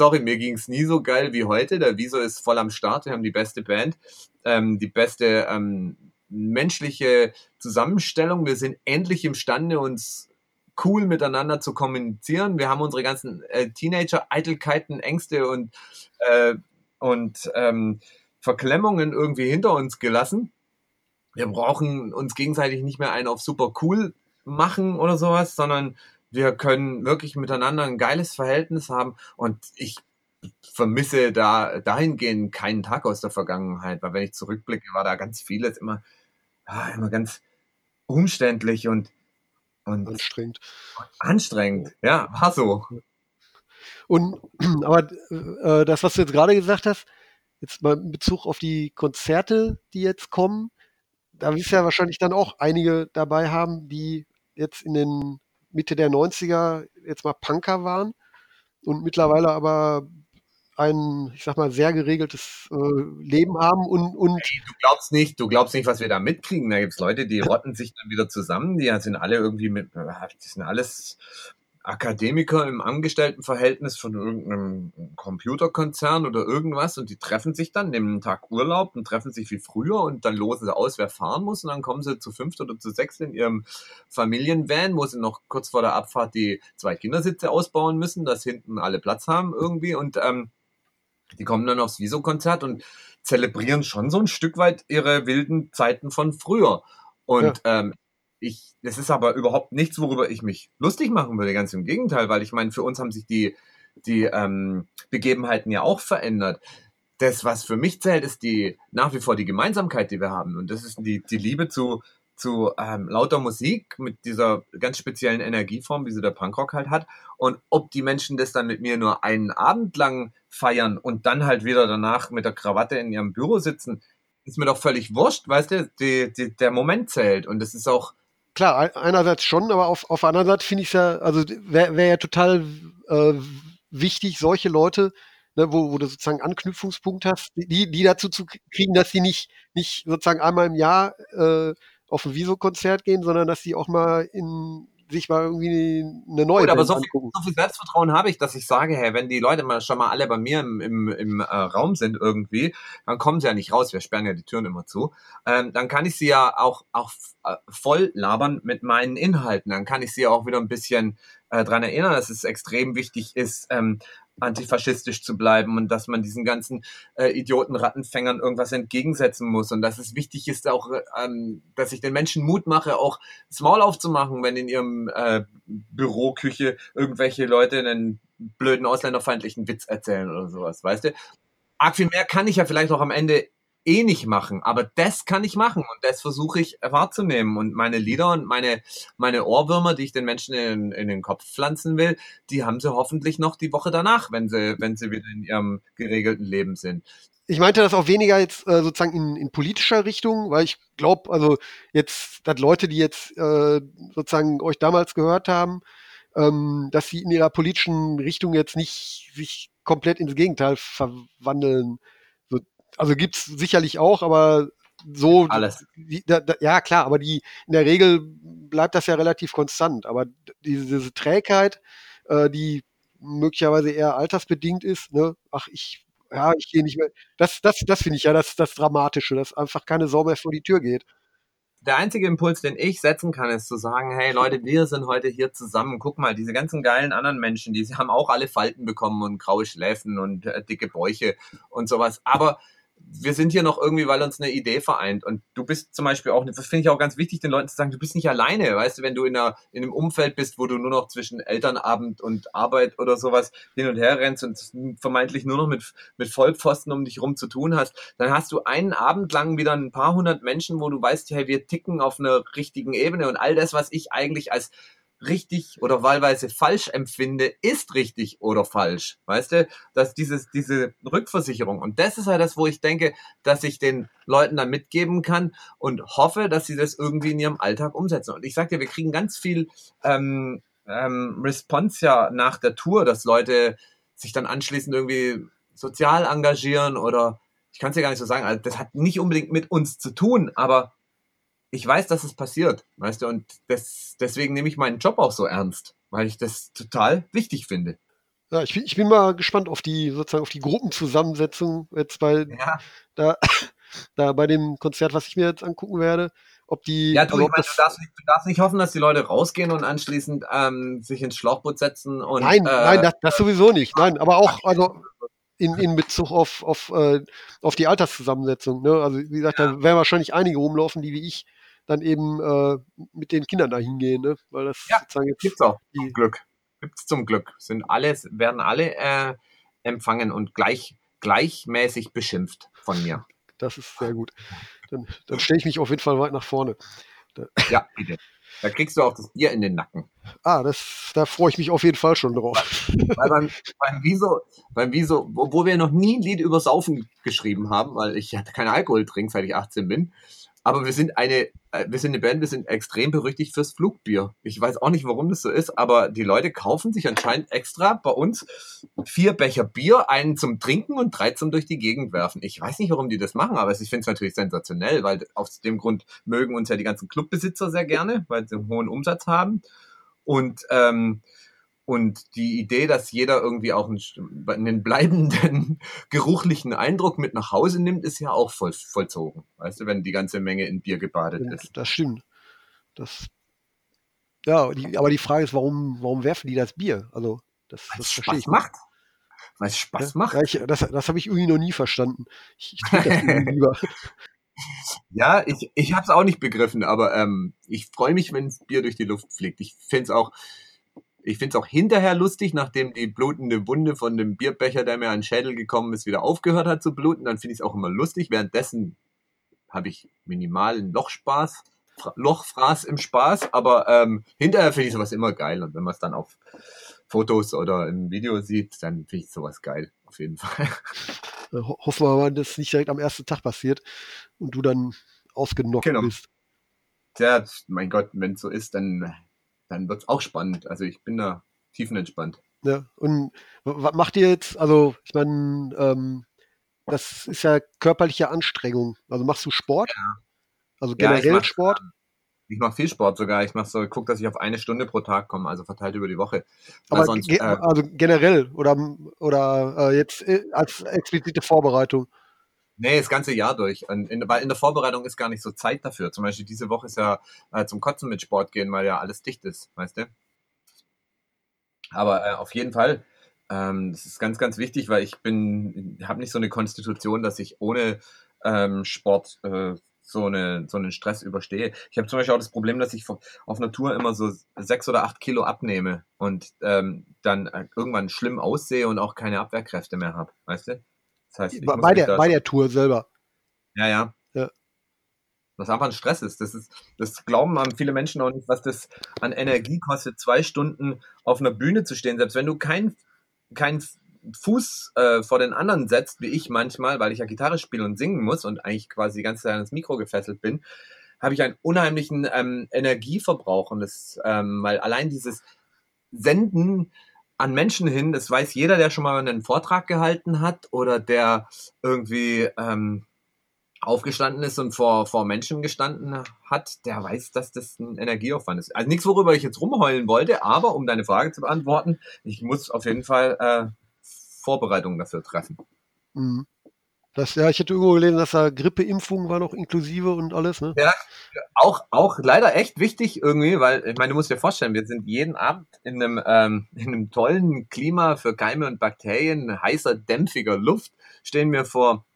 sorry, mir ging es nie so geil wie heute. Der Wieso ist voll am Start. Wir haben die beste Band, ähm, die beste ähm, menschliche Zusammenstellung. Wir sind endlich imstande, uns cool miteinander zu kommunizieren. Wir haben unsere ganzen äh, Teenager-Eitelkeiten, Ängste und, äh, und ähm, Verklemmungen irgendwie hinter uns gelassen. Wir brauchen uns gegenseitig nicht mehr einen auf super cool machen oder sowas, sondern wir können wirklich miteinander ein geiles Verhältnis haben und ich vermisse da dahingehend keinen Tag aus der Vergangenheit, weil wenn ich zurückblicke, war da ganz vieles immer, immer ganz umständlich und, und anstrengend. Anstrengend, ja, war so. Und aber äh, das, was du jetzt gerade gesagt hast, jetzt mal in Bezug auf die Konzerte, die jetzt kommen, da wirst du ja wahrscheinlich dann auch einige dabei haben, die jetzt in den Mitte der 90er jetzt mal Punker waren und mittlerweile aber ein, ich sag mal, sehr geregeltes äh, Leben haben und, und hey, du glaubst nicht, du glaubst nicht, was wir da mitkriegen. Da gibt es Leute, die rotten sich dann wieder zusammen, die sind alle irgendwie mit, die sind alles Akademiker im Angestelltenverhältnis von irgendeinem Computerkonzern oder irgendwas und die treffen sich dann, nehmen einen Tag Urlaub und treffen sich wie früher und dann losen sie aus, wer fahren muss und dann kommen sie zu fünft oder zu sechs in ihrem Familienvan, wo sie noch kurz vor der Abfahrt die zwei Kindersitze ausbauen müssen, dass hinten alle Platz haben irgendwie und ähm, die kommen dann aufs Wieso-Konzert und zelebrieren schon so ein Stück weit ihre wilden Zeiten von früher. Und ja. ähm, ich, das ist aber überhaupt nichts, worüber ich mich lustig machen würde, ganz im Gegenteil, weil ich meine, für uns haben sich die, die ähm, Begebenheiten ja auch verändert. Das, was für mich zählt, ist die nach wie vor die Gemeinsamkeit, die wir haben. Und das ist die, die Liebe zu, zu ähm, lauter Musik mit dieser ganz speziellen Energieform, wie sie der Punkrock halt hat. Und ob die Menschen das dann mit mir nur einen Abend lang feiern und dann halt wieder danach mit der Krawatte in ihrem Büro sitzen, ist mir doch völlig wurscht, weißt du, die, die, der Moment zählt. Und das ist auch, klar, einerseits schon, aber auf, auf der Seite finde ich es ja, also wäre wär ja total äh, wichtig, solche Leute, ne, wo, wo du sozusagen Anknüpfungspunkt hast, die, die dazu zu kriegen, dass sie nicht, nicht sozusagen einmal im Jahr äh, auf ein Viso-Konzert gehen, sondern dass sie auch mal in sich mal irgendwie eine neue Gut, aber so viel, so viel, Selbstvertrauen habe ich, dass ich sage, hey, wenn die Leute mal schon mal alle bei mir im, im, im äh, Raum sind irgendwie, dann kommen sie ja nicht raus, wir sperren ja die Türen immer zu, ähm, dann kann ich sie ja auch, auch äh, voll labern mit meinen Inhalten, dann kann ich sie auch wieder ein bisschen äh, dran erinnern, dass es extrem wichtig ist, ähm, antifaschistisch zu bleiben und dass man diesen ganzen äh, Idioten Rattenfängern irgendwas entgegensetzen muss und dass es wichtig ist auch, ähm, dass ich den Menschen Mut mache, auch das Maul aufzumachen, wenn in ihrem äh, Büroküche irgendwelche Leute einen blöden ausländerfeindlichen Witz erzählen oder sowas, weißt du? Arg viel mehr kann ich ja vielleicht auch am Ende eh nicht machen, aber das kann ich machen und das versuche ich wahrzunehmen und meine Lieder und meine, meine Ohrwürmer, die ich den Menschen in, in den Kopf pflanzen will, die haben sie hoffentlich noch die Woche danach, wenn sie, wenn sie wieder in ihrem geregelten Leben sind. Ich meinte das auch weniger jetzt äh, sozusagen in, in politischer Richtung, weil ich glaube, also jetzt, dass Leute, die jetzt äh, sozusagen euch damals gehört haben, ähm, dass sie in ihrer politischen Richtung jetzt nicht sich komplett ins Gegenteil verwandeln also gibt's sicherlich auch, aber so alles. Die, da, da, ja klar, aber die in der Regel bleibt das ja relativ konstant. Aber diese, diese Trägheit, äh, die möglicherweise eher altersbedingt ist, ne? Ach, ich ja, ich gehe nicht mehr. Das, das, das finde ich ja das, das Dramatische, dass einfach keine Sau mehr vor die Tür geht. Der einzige Impuls, den ich setzen kann, ist zu sagen, hey Leute, wir sind heute hier zusammen. Guck mal, diese ganzen geilen anderen Menschen, die haben auch alle Falten bekommen und graue Schläfen und äh, dicke Bäuche und sowas. Aber wir sind hier noch irgendwie, weil uns eine Idee vereint. Und du bist zum Beispiel auch, das finde ich auch ganz wichtig, den Leuten zu sagen, du bist nicht alleine. Weißt du, wenn du in, einer, in einem Umfeld bist, wo du nur noch zwischen Elternabend und Arbeit oder sowas hin und her rennst und vermeintlich nur noch mit, mit Vollpfosten um dich rum zu tun hast, dann hast du einen Abend lang wieder ein paar hundert Menschen, wo du weißt, hey, wir ticken auf einer richtigen Ebene und all das, was ich eigentlich als richtig oder wahlweise falsch empfinde, ist richtig oder falsch. Weißt du, dass dieses, diese Rückversicherung. Und das ist halt das, wo ich denke, dass ich den Leuten da mitgeben kann und hoffe, dass sie das irgendwie in ihrem Alltag umsetzen. Und ich sag dir, wir kriegen ganz viel ähm, ähm, Response ja nach der Tour, dass Leute sich dann anschließend irgendwie sozial engagieren oder ich kann es ja gar nicht so sagen, also das hat nicht unbedingt mit uns zu tun, aber ich weiß, dass es passiert, weißt du, und das, deswegen nehme ich meinen Job auch so ernst, weil ich das total wichtig finde. Ja, ich bin, ich bin mal gespannt auf die sozusagen auf die Gruppenzusammensetzung jetzt bei ja. da, da bei dem Konzert, was ich mir jetzt angucken werde. Ob die, ja, du, also, ich mein, du, darfst nicht, du, darfst nicht, hoffen, dass die Leute rausgehen und anschließend ähm, sich ins Schlauchboot setzen und. Nein, äh, nein, das, das, sowieso nicht. Nein, aber auch, also in, in Bezug auf, auf, äh, auf die Alterszusammensetzung. Ne? Also wie gesagt, ja. da werden wahrscheinlich einige rumlaufen, die wie ich dann eben äh, mit den Kindern da hingehen, ne? Weil das ja, sozusagen jetzt gibt's auch die, Glück. Gibt's zum Glück. Sind alle, werden alle äh, empfangen und gleich, gleichmäßig beschimpft von mir. Das ist sehr gut. Dann, dann stelle ich mich auf jeden Fall weit nach vorne. Da, ja, bitte. Da kriegst du auch das Bier in den Nacken. Ah, das, da freue ich mich auf jeden Fall schon drauf. Weil beim, beim Wieso, beim Wieso, wo, wo wir noch nie ein Lied über Saufen geschrieben haben, weil ich ja keinen Alkohol trinke, seit ich 18 bin, aber wir sind eine, äh, wir sind eine Band, wir sind extrem berüchtigt fürs Flugbier. Ich weiß auch nicht, warum das so ist, aber die Leute kaufen sich anscheinend extra bei uns vier Becher Bier, einen zum Trinken und drei zum durch die Gegend werfen. Ich weiß nicht, warum die das machen, aber ich finde es natürlich sensationell, weil aus dem Grund mögen uns ja die ganzen Clubbesitzer sehr gerne, weil sie einen hohen Umsatz haben. Und ähm, und die Idee, dass jeder irgendwie auch einen, einen, bleibenden geruchlichen Eindruck mit nach Hause nimmt, ist ja auch voll, vollzogen. Weißt du, wenn die ganze Menge in Bier gebadet ist. Das stimmt. Das, ja, die, aber die Frage ist, warum, warum werfen die das Bier? Also, das, Weil das es Spaß ich macht. Weil es Spaß ja, macht. Ja, ich, das das habe ich irgendwie noch nie verstanden. Ich, ich das lieber. Ja, ich, ich habe es auch nicht begriffen, aber ähm, ich freue mich, wenn Bier durch die Luft fliegt. Ich finde es auch, ich finde es auch hinterher lustig, nachdem die blutende Wunde von dem Bierbecher, der mir an den Schädel gekommen ist, wieder aufgehört hat zu bluten. Dann finde ich es auch immer lustig. Währenddessen habe ich minimalen Lochspaß, Lochfraß im Spaß, aber ähm, hinterher finde ich sowas immer geil. Und wenn man es dann auf Fotos oder im Video sieht, dann finde ich sowas geil, auf jeden Fall. Hoffen wir mal, dass es nicht direkt am ersten Tag passiert und du dann ausgenockt genau. bist. Tja, mein Gott, wenn es so ist, dann dann wird es auch spannend. Also ich bin da tiefenentspannt. Ja, und was macht ihr jetzt? Also, ich meine, ähm, das ist ja körperliche Anstrengung. Also machst du Sport? Ja. Also generell ja, mach, Sport? Ich mache viel Sport sogar. Ich mache so, guck, dass ich auf eine Stunde pro Tag komme, also verteilt über die Woche. Aber sonst, ge äh, also generell oder, oder äh, jetzt äh, als explizite Vorbereitung? Nee, das ganze Jahr durch. Und in, weil in der Vorbereitung ist gar nicht so Zeit dafür. Zum Beispiel diese Woche ist ja äh, zum Kotzen mit Sport gehen, weil ja alles dicht ist, weißt du? Aber äh, auf jeden Fall, ähm, das ist ganz, ganz wichtig, weil ich bin, habe nicht so eine Konstitution, dass ich ohne ähm, Sport äh, so, eine, so einen Stress überstehe. Ich habe zum Beispiel auch das Problem, dass ich auf Natur immer so sechs oder acht Kilo abnehme und ähm, dann äh, irgendwann schlimm aussehe und auch keine Abwehrkräfte mehr habe, weißt du? Das heißt, bei, der, bei der Tour selber. Ja, ja. ja. Was einfach ein Stress ist. Das ist, das glauben haben viele Menschen auch nicht, was das an Energie kostet, zwei Stunden auf einer Bühne zu stehen. Selbst wenn du keinen kein Fuß äh, vor den anderen setzt, wie ich manchmal, weil ich ja Gitarre spiele und singen muss und eigentlich quasi die ganze Zeit ans Mikro gefesselt bin, habe ich einen unheimlichen ähm, Energieverbrauch. Und das, ähm, weil allein dieses Senden an Menschen hin, das weiß jeder, der schon mal einen Vortrag gehalten hat oder der irgendwie ähm, aufgestanden ist und vor, vor Menschen gestanden hat, der weiß, dass das ein Energieaufwand ist. Also nichts, worüber ich jetzt rumheulen wollte, aber um deine Frage zu beantworten, ich muss auf jeden Fall äh, Vorbereitungen dafür treffen. Mhm. Das, ja, ich hätte irgendwo gelesen, dass da Grippeimpfung war noch inklusive und alles, ne? Ja, auch, auch leider echt wichtig irgendwie, weil, ich meine, du musst dir vorstellen, wir sind jeden Abend in einem, ähm, in einem tollen Klima für Keime und Bakterien, heißer, dämpfiger Luft, stehen wir vor,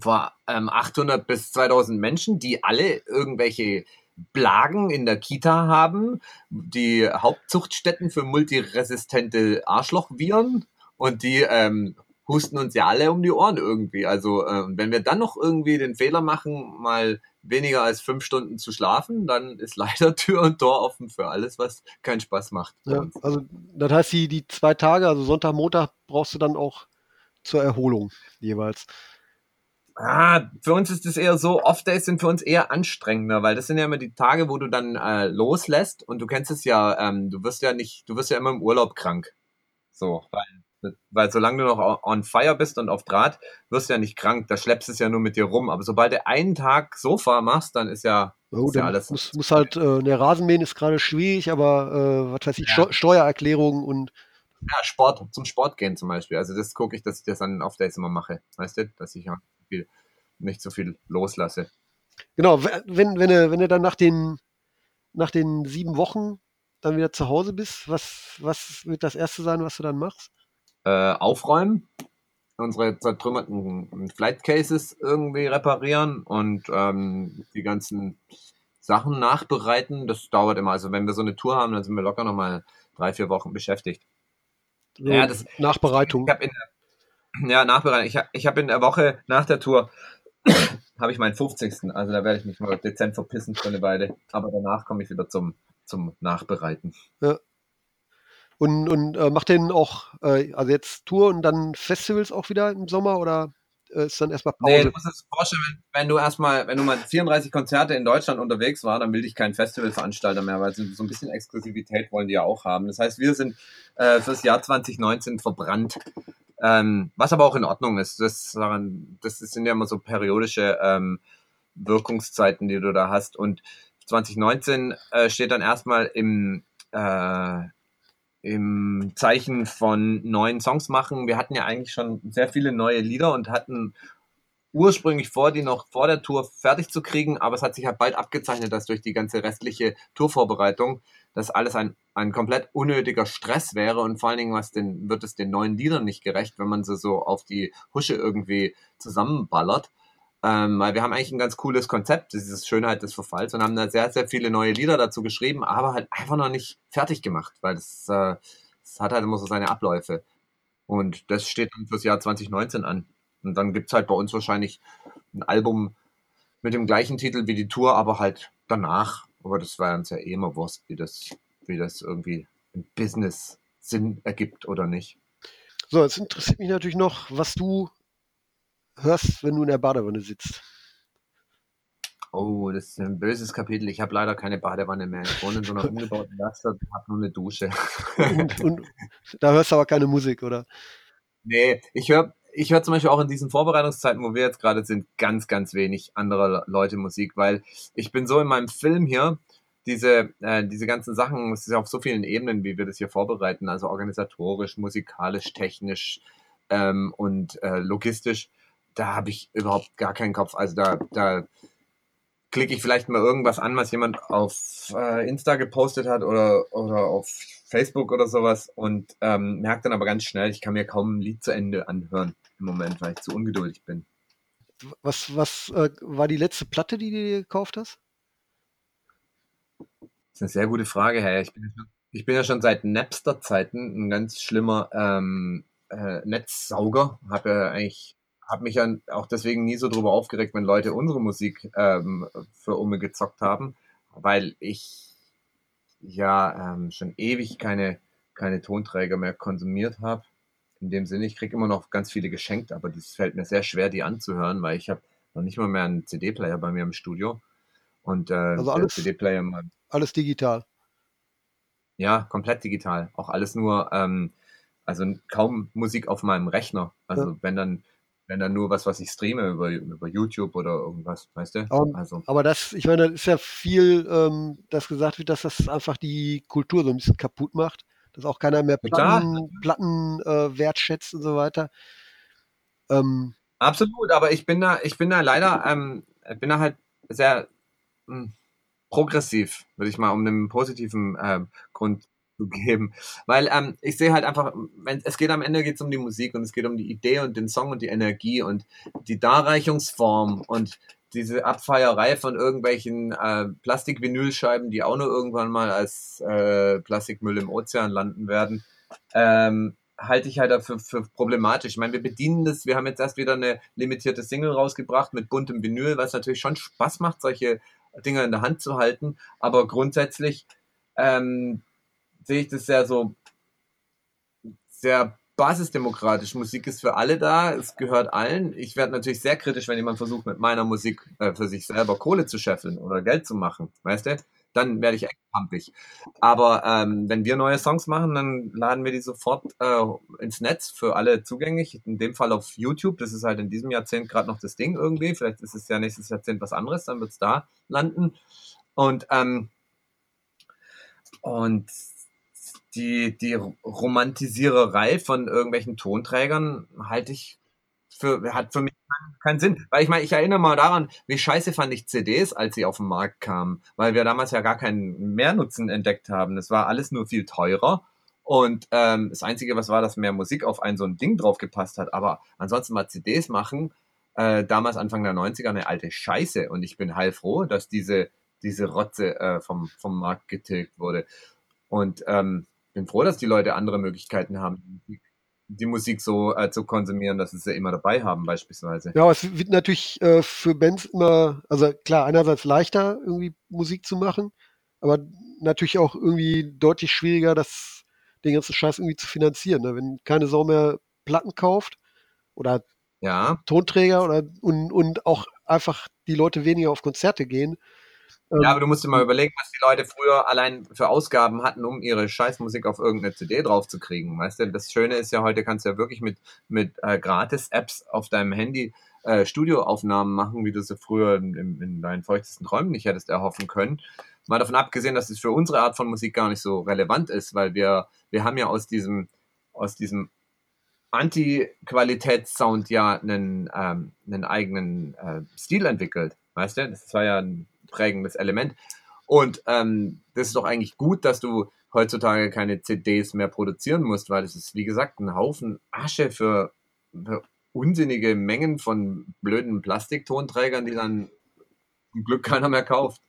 vor ähm, 800 bis 2000 Menschen, die alle irgendwelche Blagen in der Kita haben, die Hauptzuchtstätten für multiresistente Arschlochviren und die ähm, husten uns ja alle um die Ohren irgendwie. Also äh, wenn wir dann noch irgendwie den Fehler machen, mal weniger als fünf Stunden zu schlafen, dann ist leider Tür und Tor offen für alles, was keinen Spaß macht. Ja, also das heißt, die, die zwei Tage, also Sonntag, Montag, brauchst du dann auch zur Erholung jeweils. Ah, für uns ist es eher so, Off-Days sind für uns eher anstrengender, weil das sind ja immer die Tage, wo du dann äh, loslässt und du kennst es ja, ähm, du wirst ja nicht, du wirst ja immer im Urlaub krank. So, weil Weil solange du noch on fire bist und auf Draht, wirst du ja nicht krank. Da schleppst du es ja nur mit dir rum. Aber sobald du einen Tag Sofa machst, dann ist ja, Oh, ist ja alles. muss, muss halt, äh, der Rasenmähen ist gerade schwierig, aber äh, was weiß ich, Steu Steuererklärung und Ja, Sport, zum Sport gehen zum Beispiel. Also das gucke ich, dass ich das dann auf Days immer mache. Weißt du, dass ich ja viel, nicht so viel loslasse. genau, wenn, wenn du, wenn du dann nach den, nach den sieben Wochen dann wieder zu Hause bist, was, was wird das erste sein, was du dann machst? Äh, aufräumen, unsere zertrümmerten Flight Cases irgendwie reparieren und ähm, die ganzen Sachen nachbereiten. Das dauert immer. Also wenn wir so eine Tour haben, dann sind wir locker nochmal drei, vier Wochen beschäftigt. So Ja, das- Nachbereitung. Ich habe in der, ja, Nachbereitung. Ich, ich habe in der Woche nach der Tour habe ich meinen 50. Also da werde ich mich mal dezent verpissen für eine Weile. Aber danach komme ich wieder zum, zum Nachbereiten. Und, und äh, macht denn auch, äh, also jetzt Tour und dann Festivals auch wieder im Sommer oder äh, ist dann erstmal Nee, Pause? du musst es vorstellen, wenn du erstmal, wenn du mal 34 Konzerte in Deutschland unterwegs war, dann will dich kein Festivalveranstalter mehr, weil sie so ein bisschen Exklusivität wollen die ja auch haben. Das heißt, wir sind äh, fürs Jahr 2019 verbrannt. Ähm, was aber auch in Ordnung ist. Das, daran, das sind ja immer so periodische ähm, Wirkungszeiten, die du da hast. Und 2019 äh, steht dann erstmal im, äh, im Zeichen von neuen Songs machen. Wir hatten ja eigentlich schon sehr viele neue Lieder und hatten ursprünglich vor, die noch vor der Tour fertig zu kriegen, aber es hat sich halt bald abgezeichnet, dass durch die ganze restliche Tourvorbereitung das alles ein, ein komplett unnötiger Stress wäre und vor allen Dingen was den, wird es den neuen Liedern nicht gerecht, wenn man sie so auf die Husche irgendwie zusammenballert. Ähm, weil wir haben eigentlich ein ganz cooles Konzept, dieses Schönheit des Verfalls und haben da sehr, sehr viele neue Lieder dazu geschrieben, aber halt einfach noch nicht fertig gemacht, weil das, äh, das hat halt immer so seine Abläufe. Und das steht dann fürs Jahr 2019 an. Und dann gibt's halt bei uns wahrscheinlich ein Album mit dem gleichen Titel wie die Tour, aber halt danach. Aber das war uns ja eh immer Wurst, wie das, wie das irgendwie im Business Sinn ergibt oder nicht. So, jetzt interessiert mich natürlich noch, was du hörst, wenn du in der Badewanne sitzt. Oh, das ist ein böses Kapitel. Ich habe leider keine Badewanne mehr. Ich wohne in so einer umgebauten Werkstatt und habe nur eine Dusche. Und, und da hörst du aber keine Musik, oder? Nee, ich höre ich hör zum Beispiel auch in diesen Vorbereitungszeiten, wo wir jetzt gerade sind, ganz, ganz wenig andere Leute Musik, weil ich bin so in meinem Film hier, diese, äh, diese ganzen Sachen, es ist ja auf so vielen Ebenen, wie wir das hier vorbereiten, also organisatorisch, musikalisch, technisch ähm, und äh, logistisch, da habe ich überhaupt gar keinen Kopf. Also da, da klicke ich vielleicht mal irgendwas an, was jemand auf äh, Insta gepostet hat oder, oder auf Facebook oder sowas und ähm, merke dann aber ganz schnell, ich kann mir kaum ein Lied zu Ende anhören im Moment, weil ich zu ungeduldig bin. Was, was äh, war die letzte Platte, die du dir gekauft hast? Das ist eine sehr gute Frage, Herr. Ich bin ja schon, ich bin ja schon seit Napster-Zeiten ein ganz schlimmer ähm, äh, Netzsauger. Habe ja eigentlich, habe mich ja auch deswegen nie so drüber aufgeregt, wenn Leute unsere Musik ähm, für Umme gezockt haben, weil ich ja ähm, schon ewig keine, keine Tonträger mehr konsumiert habe. In dem Sinne, ich kriege immer noch ganz viele geschenkt, aber es fällt mir sehr schwer, die anzuhören, weil ich habe noch nicht mal mehr einen CD-Player bei mir im Studio. Und äh, Also alles- CD-Player Alles digital. ja, komplett digital. Auch alles nur, ähm, also kaum Musik auf meinem Rechner. Also wenn dann, wenn dann nur was, was ich streame über, über YouTube oder irgendwas, weißt du? Aber- also Aber das, ich meine, das ist ja viel, ähm, dass gesagt wird, dass das einfach die Kultur so ein bisschen kaputt macht, dass auch keiner mehr. Platten, Platten äh, wertschätzt und so weiter. Ähm, absolut, aber ich bin da, ich bin da leider, ähm, ich bin da halt sehr mh, progressiv, würde ich mal um einen positiven ähm, Grund zu geben. Weil ähm, ich sehe halt einfach, wenn, es geht am Ende geht's um die Musik und es geht um die Idee und den Song und die Energie und die Darreichungsform und diese Abfeierei von irgendwelchen äh, Plastik-Vinylscheiben, die auch nur irgendwann mal als äh, Plastikmüll im Ozean landen werden, ähm, halte ich halt dafür für problematisch. Ich meine, wir bedienen das, wir haben jetzt erst wieder eine limitierte Single rausgebracht mit buntem Vinyl, was natürlich schon Spaß macht, solche Dinger in der Hand zu halten, aber grundsätzlich ähm, sehe ich das sehr so sehr basisdemokratisch. Musik ist für alle da, es gehört allen. Ich werde natürlich sehr kritisch, wenn jemand versucht, mit meiner Musik äh, für sich selber Kohle zu scheffeln oder Geld zu machen. Weißt du? dann werde ich echt pampig. Aber ähm, wenn wir neue Songs machen, dann laden wir die sofort äh, ins Netz für alle zugänglich. In dem Fall auf YouTube. Das ist halt in diesem Jahrzehnt gerade noch das Ding irgendwie. Vielleicht ist es ja nächstes Jahrzehnt was anderes, dann wird es da landen. Und, ähm, und die, die Romantisiererei von irgendwelchen Tonträgern halte ich für, hat für mich keinen Sinn. Weil ich meine, ich erinnere mal daran, wie scheiße fand ich CDs, als sie auf den Markt kamen, weil wir damals ja gar keinen Mehrnutzen entdeckt haben. Das war alles nur viel teurer. Und ähm, das Einzige, was war, dass mehr Musik auf ein so ein Ding drauf gepasst hat. Aber ansonsten mal CDs machen, äh, damals Anfang der 90er eine alte Scheiße. Und ich bin heilfroh, dass diese, diese Rotze äh, vom, vom Markt getilgt wurde. Und ähm, bin froh, dass die Leute andere Möglichkeiten haben, die Musik so äh, zu konsumieren, dass sie sie immer dabei haben, beispielsweise. Ja, es wird natürlich äh, für Bands immer, also klar, einerseits leichter, irgendwie Musik zu machen, aber natürlich auch irgendwie deutlich schwieriger, das, den ganzen Scheiß irgendwie zu finanzieren. Ne? Wenn keine Sau mehr Platten kauft oder ja. Tonträger oder und, und auch einfach die Leute weniger auf Konzerte gehen, ja, aber du musst dir mal überlegen, was die Leute früher allein für Ausgaben hatten, um ihre Scheißmusik auf irgendeine CD draufzukriegen. Weißt du, das Schöne ist ja, heute kannst du ja wirklich mit, mit äh, Gratis-Apps auf deinem Handy äh, Studioaufnahmen machen, wie du sie früher in, in, deinen feuchtesten Träumen nicht hättest erhoffen können. Mal davon abgesehen, dass es für unsere Art von Musik gar nicht so relevant ist, weil wir, wir haben ja aus diesem, aus diesem Anti-Qualitätssound ja einen, ähm, einen eigenen äh, Stil entwickelt. Weißt du, das war ja ein prägendes Element. Und ähm, das ist doch eigentlich gut, dass du heutzutage keine CDs mehr produzieren musst, weil es ist, wie gesagt, ein Haufen Asche für, für unsinnige Mengen von blöden Plastiktonträgern, die dann zum Glück keiner mehr kauft.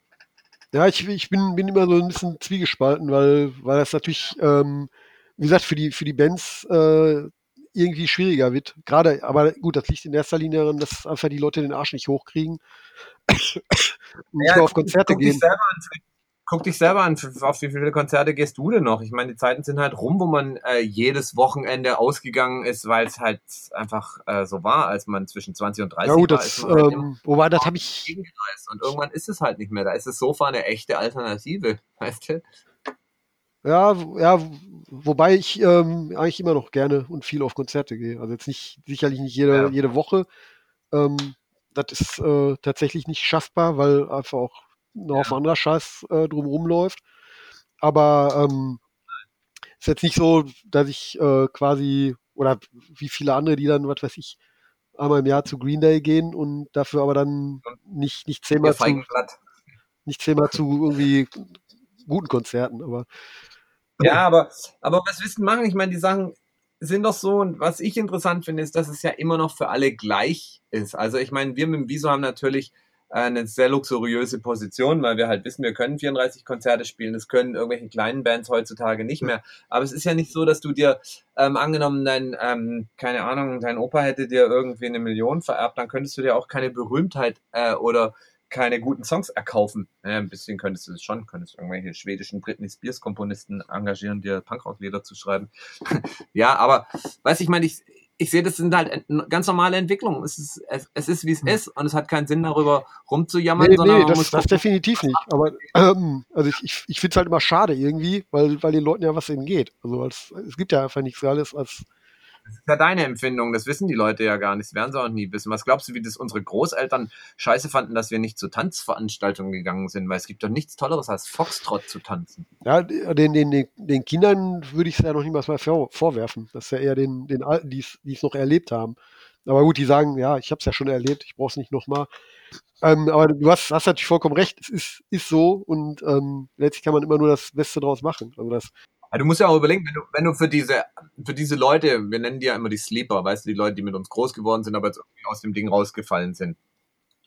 Ja, ich, ich bin, bin immer so ein bisschen zwiegespalten, weil, weil das natürlich, ähm, wie gesagt, für die, für die Bands äh, irgendwie schwieriger wird. Gerade, aber gut, das liegt in erster Linie daran, dass einfach die Leute den Arsch nicht hochkriegen ja, auf Konzerte guck, gehen. Dich an, guck dich selber an, auf wie viele Konzerte gehst du denn noch? Ich meine, die Zeiten sind halt rum, wo man äh, jedes Wochenende ausgegangen ist, weil es halt einfach äh, so war, als man zwischen 20 und 30 ja, gut, war. Das, halt ähm, wobei, das habe ich... Und irgendwann ist es halt nicht mehr. Da ist das Sofa eine echte Alternative, weißt du? Ja, ja, wobei ich ähm, eigentlich immer noch gerne und viel auf Konzerte gehe. Also jetzt nicht, sicherlich nicht jede, ja. jede Woche. Ähm, das ist äh, tatsächlich nicht schaffbar, weil einfach auch noch auf anderer Scheiß äh, drumherum läuft. Aber ähm, ist jetzt nicht so, dass ich äh, quasi, oder wie viele andere, die dann, was weiß ich, einmal im Jahr zu Green Day gehen und dafür aber dann nicht, nicht zehnmal zu, nicht zehnmal zu irgendwie guten Konzerten, aber. Ja, aber, aber was du machen? Ich meine, die Sachen sind doch so, und was ich interessant finde, ist, dass es ja immer noch für alle gleich ist. Also ich meine, wir mit dem Wieso haben natürlich äh, eine sehr luxuriöse Position, weil wir halt wissen, wir können 34 Konzerte spielen. Das können irgendwelche kleinen Bands heutzutage nicht mehr. Aber es ist ja nicht so, dass du dir ähm, angenommen, dein, ähm, keine Ahnung, dein Opa hätte dir irgendwie eine Million vererbt, dann könntest du dir auch keine Berühmtheit äh, oder keine guten Songs erkaufen. Ja, ein bisschen könntest du es schon, könntest irgendwelche schwedischen Britney Spears Komponisten engagieren, dir Punkrock-Lieder zu schreiben. ja, aber, weiß ich meine, ich, ich sehe, das sind halt ganz normale Entwicklungen. Es ist, es, es ist wie es hm. ist und es hat keinen Sinn, darüber rumzujammern. Nee, sondern nee, das, das definitiv nicht. Aber ähm, also ich, ich, ich finde es halt immer schade irgendwie, weil, weil den Leuten ja was eben geht. Also als, es gibt ja einfach nichts alles als das ist ja deine Empfindung, das wissen die Leute ja gar nicht, das werden sie auch nie wissen. Was glaubst du, wie das unsere Großeltern scheiße fanden, dass wir nicht zu Tanzveranstaltungen gegangen sind? Weil es gibt doch nichts Tolleres als Foxtrot zu tanzen. Ja, den, den, den Kindern würde ich es ja noch niemals mal vor, vorwerfen. Das ist ja eher den, den Alten, die es noch erlebt haben. Aber gut, die sagen, ja, ich habe es ja schon erlebt, ich brauche es nicht nochmal. Ähm, aber du hast, hast natürlich vollkommen recht, es ist, ist so und ähm, letztlich kann man immer nur das Beste draus machen. Also das, ja, du musst ja auch überlegen, wenn du, wenn du für diese, für diese Leute, wir nennen die ja immer die Sleeper, weißt du, die Leute, die mit uns groß geworden sind, aber jetzt irgendwie aus dem Ding rausgefallen sind.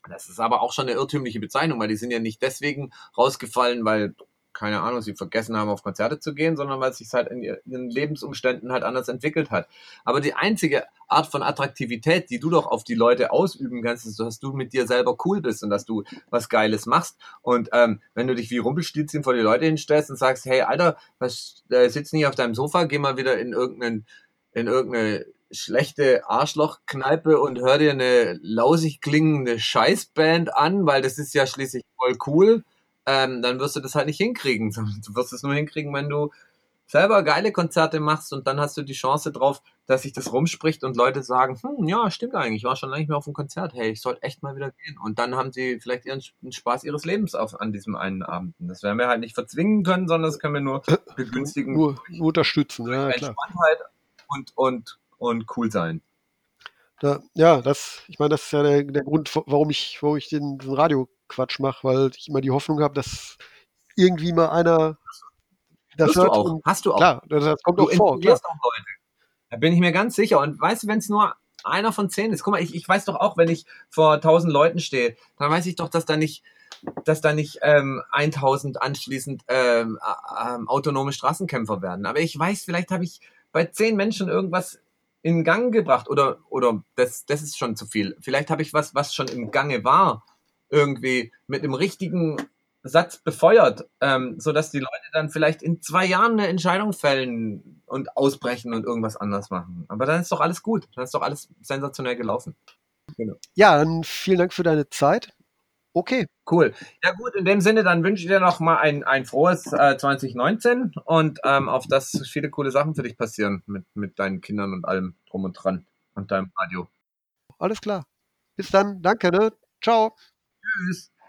Das ist aber auch schon eine irrtümliche Bezeichnung, weil die sind ja nicht deswegen rausgefallen, weil keine Ahnung, sie vergessen haben, auf Konzerte zu gehen, sondern weil es sich halt in ihren Lebensumständen halt anders entwickelt hat. Aber die einzige Art von Attraktivität, die du doch auf die Leute ausüben kannst, ist, dass du mit dir selber cool bist und dass du was Geiles machst. Und ähm, wenn du dich wie Rumpelstilzchen vor die Leute hinstellst und sagst, hey Alter, was äh, sitzt nicht auf deinem Sofa, geh mal wieder in irgendeinen in irgendeine schlechte Arschlochkneipe und hör dir eine lausig klingende Scheißband an, weil das ist ja schließlich voll cool ähm, dann wirst du das halt nicht hinkriegen. Du wirst es nur hinkriegen, wenn du selber geile Konzerte machst und dann hast du die Chance drauf, dass sich das rumspricht und Leute sagen, hm, ja, stimmt eigentlich, ich war schon lange nicht mehr auf einem Konzert, hey, ich sollte echt mal wieder gehen. Und dann haben sie vielleicht ihren Spaß ihres Lebens auf, an diesem einen Abend. Das werden wir halt nicht verzwingen können, sondern das können wir nur begünstigen. Nur, nur unterstützen, ja, klar. Entspanntheit und, und, und cool sein. Da, ja, das, ich meine, das ist ja der, der Grund, warum ich, warum ich den, den Radioquatsch mache, weil ich immer die Hoffnung habe, dass irgendwie mal einer das hört, du auch. Hast du auch. Klar, das, kommt du auch vor. Klar. Auch Leute. Da bin ich mir ganz sicher. Und weißt du, wenn es nur einer von zehn ist, guck mal, ich, ich weiß doch auch, wenn ich vor tausend Leuten stehe, dann weiß ich doch, dass da nicht dass da nicht ähm, 1000 anschließend ähm, äh, autonome Straßenkämpfer werden. Aber ich weiß, vielleicht habe ich bei zehn Menschen irgendwas in Gang gebracht oder oder das das ist schon zu viel. Vielleicht habe ich was, was schon im Gange war, irgendwie mit dem richtigen Satz befeuert, ähm, sodass die Leute dann vielleicht in zwei Jahren eine Entscheidung fällen und ausbrechen und irgendwas anders machen. Aber dann ist doch alles gut. Dann ist doch alles sensationell gelaufen. Genau. Ja, dann vielen Dank für deine Zeit. Okay. Cool. Ja gut, in dem Sinne, dann wünsche ich dir noch mal ein, ein frohes äh, 2019 und ähm, auf das viele coole Sachen für dich passieren mit, mit deinen Kindern und allem drum und dran und deinem Radio. Alles klar. Bis dann. Danke, ne? Ciao. truth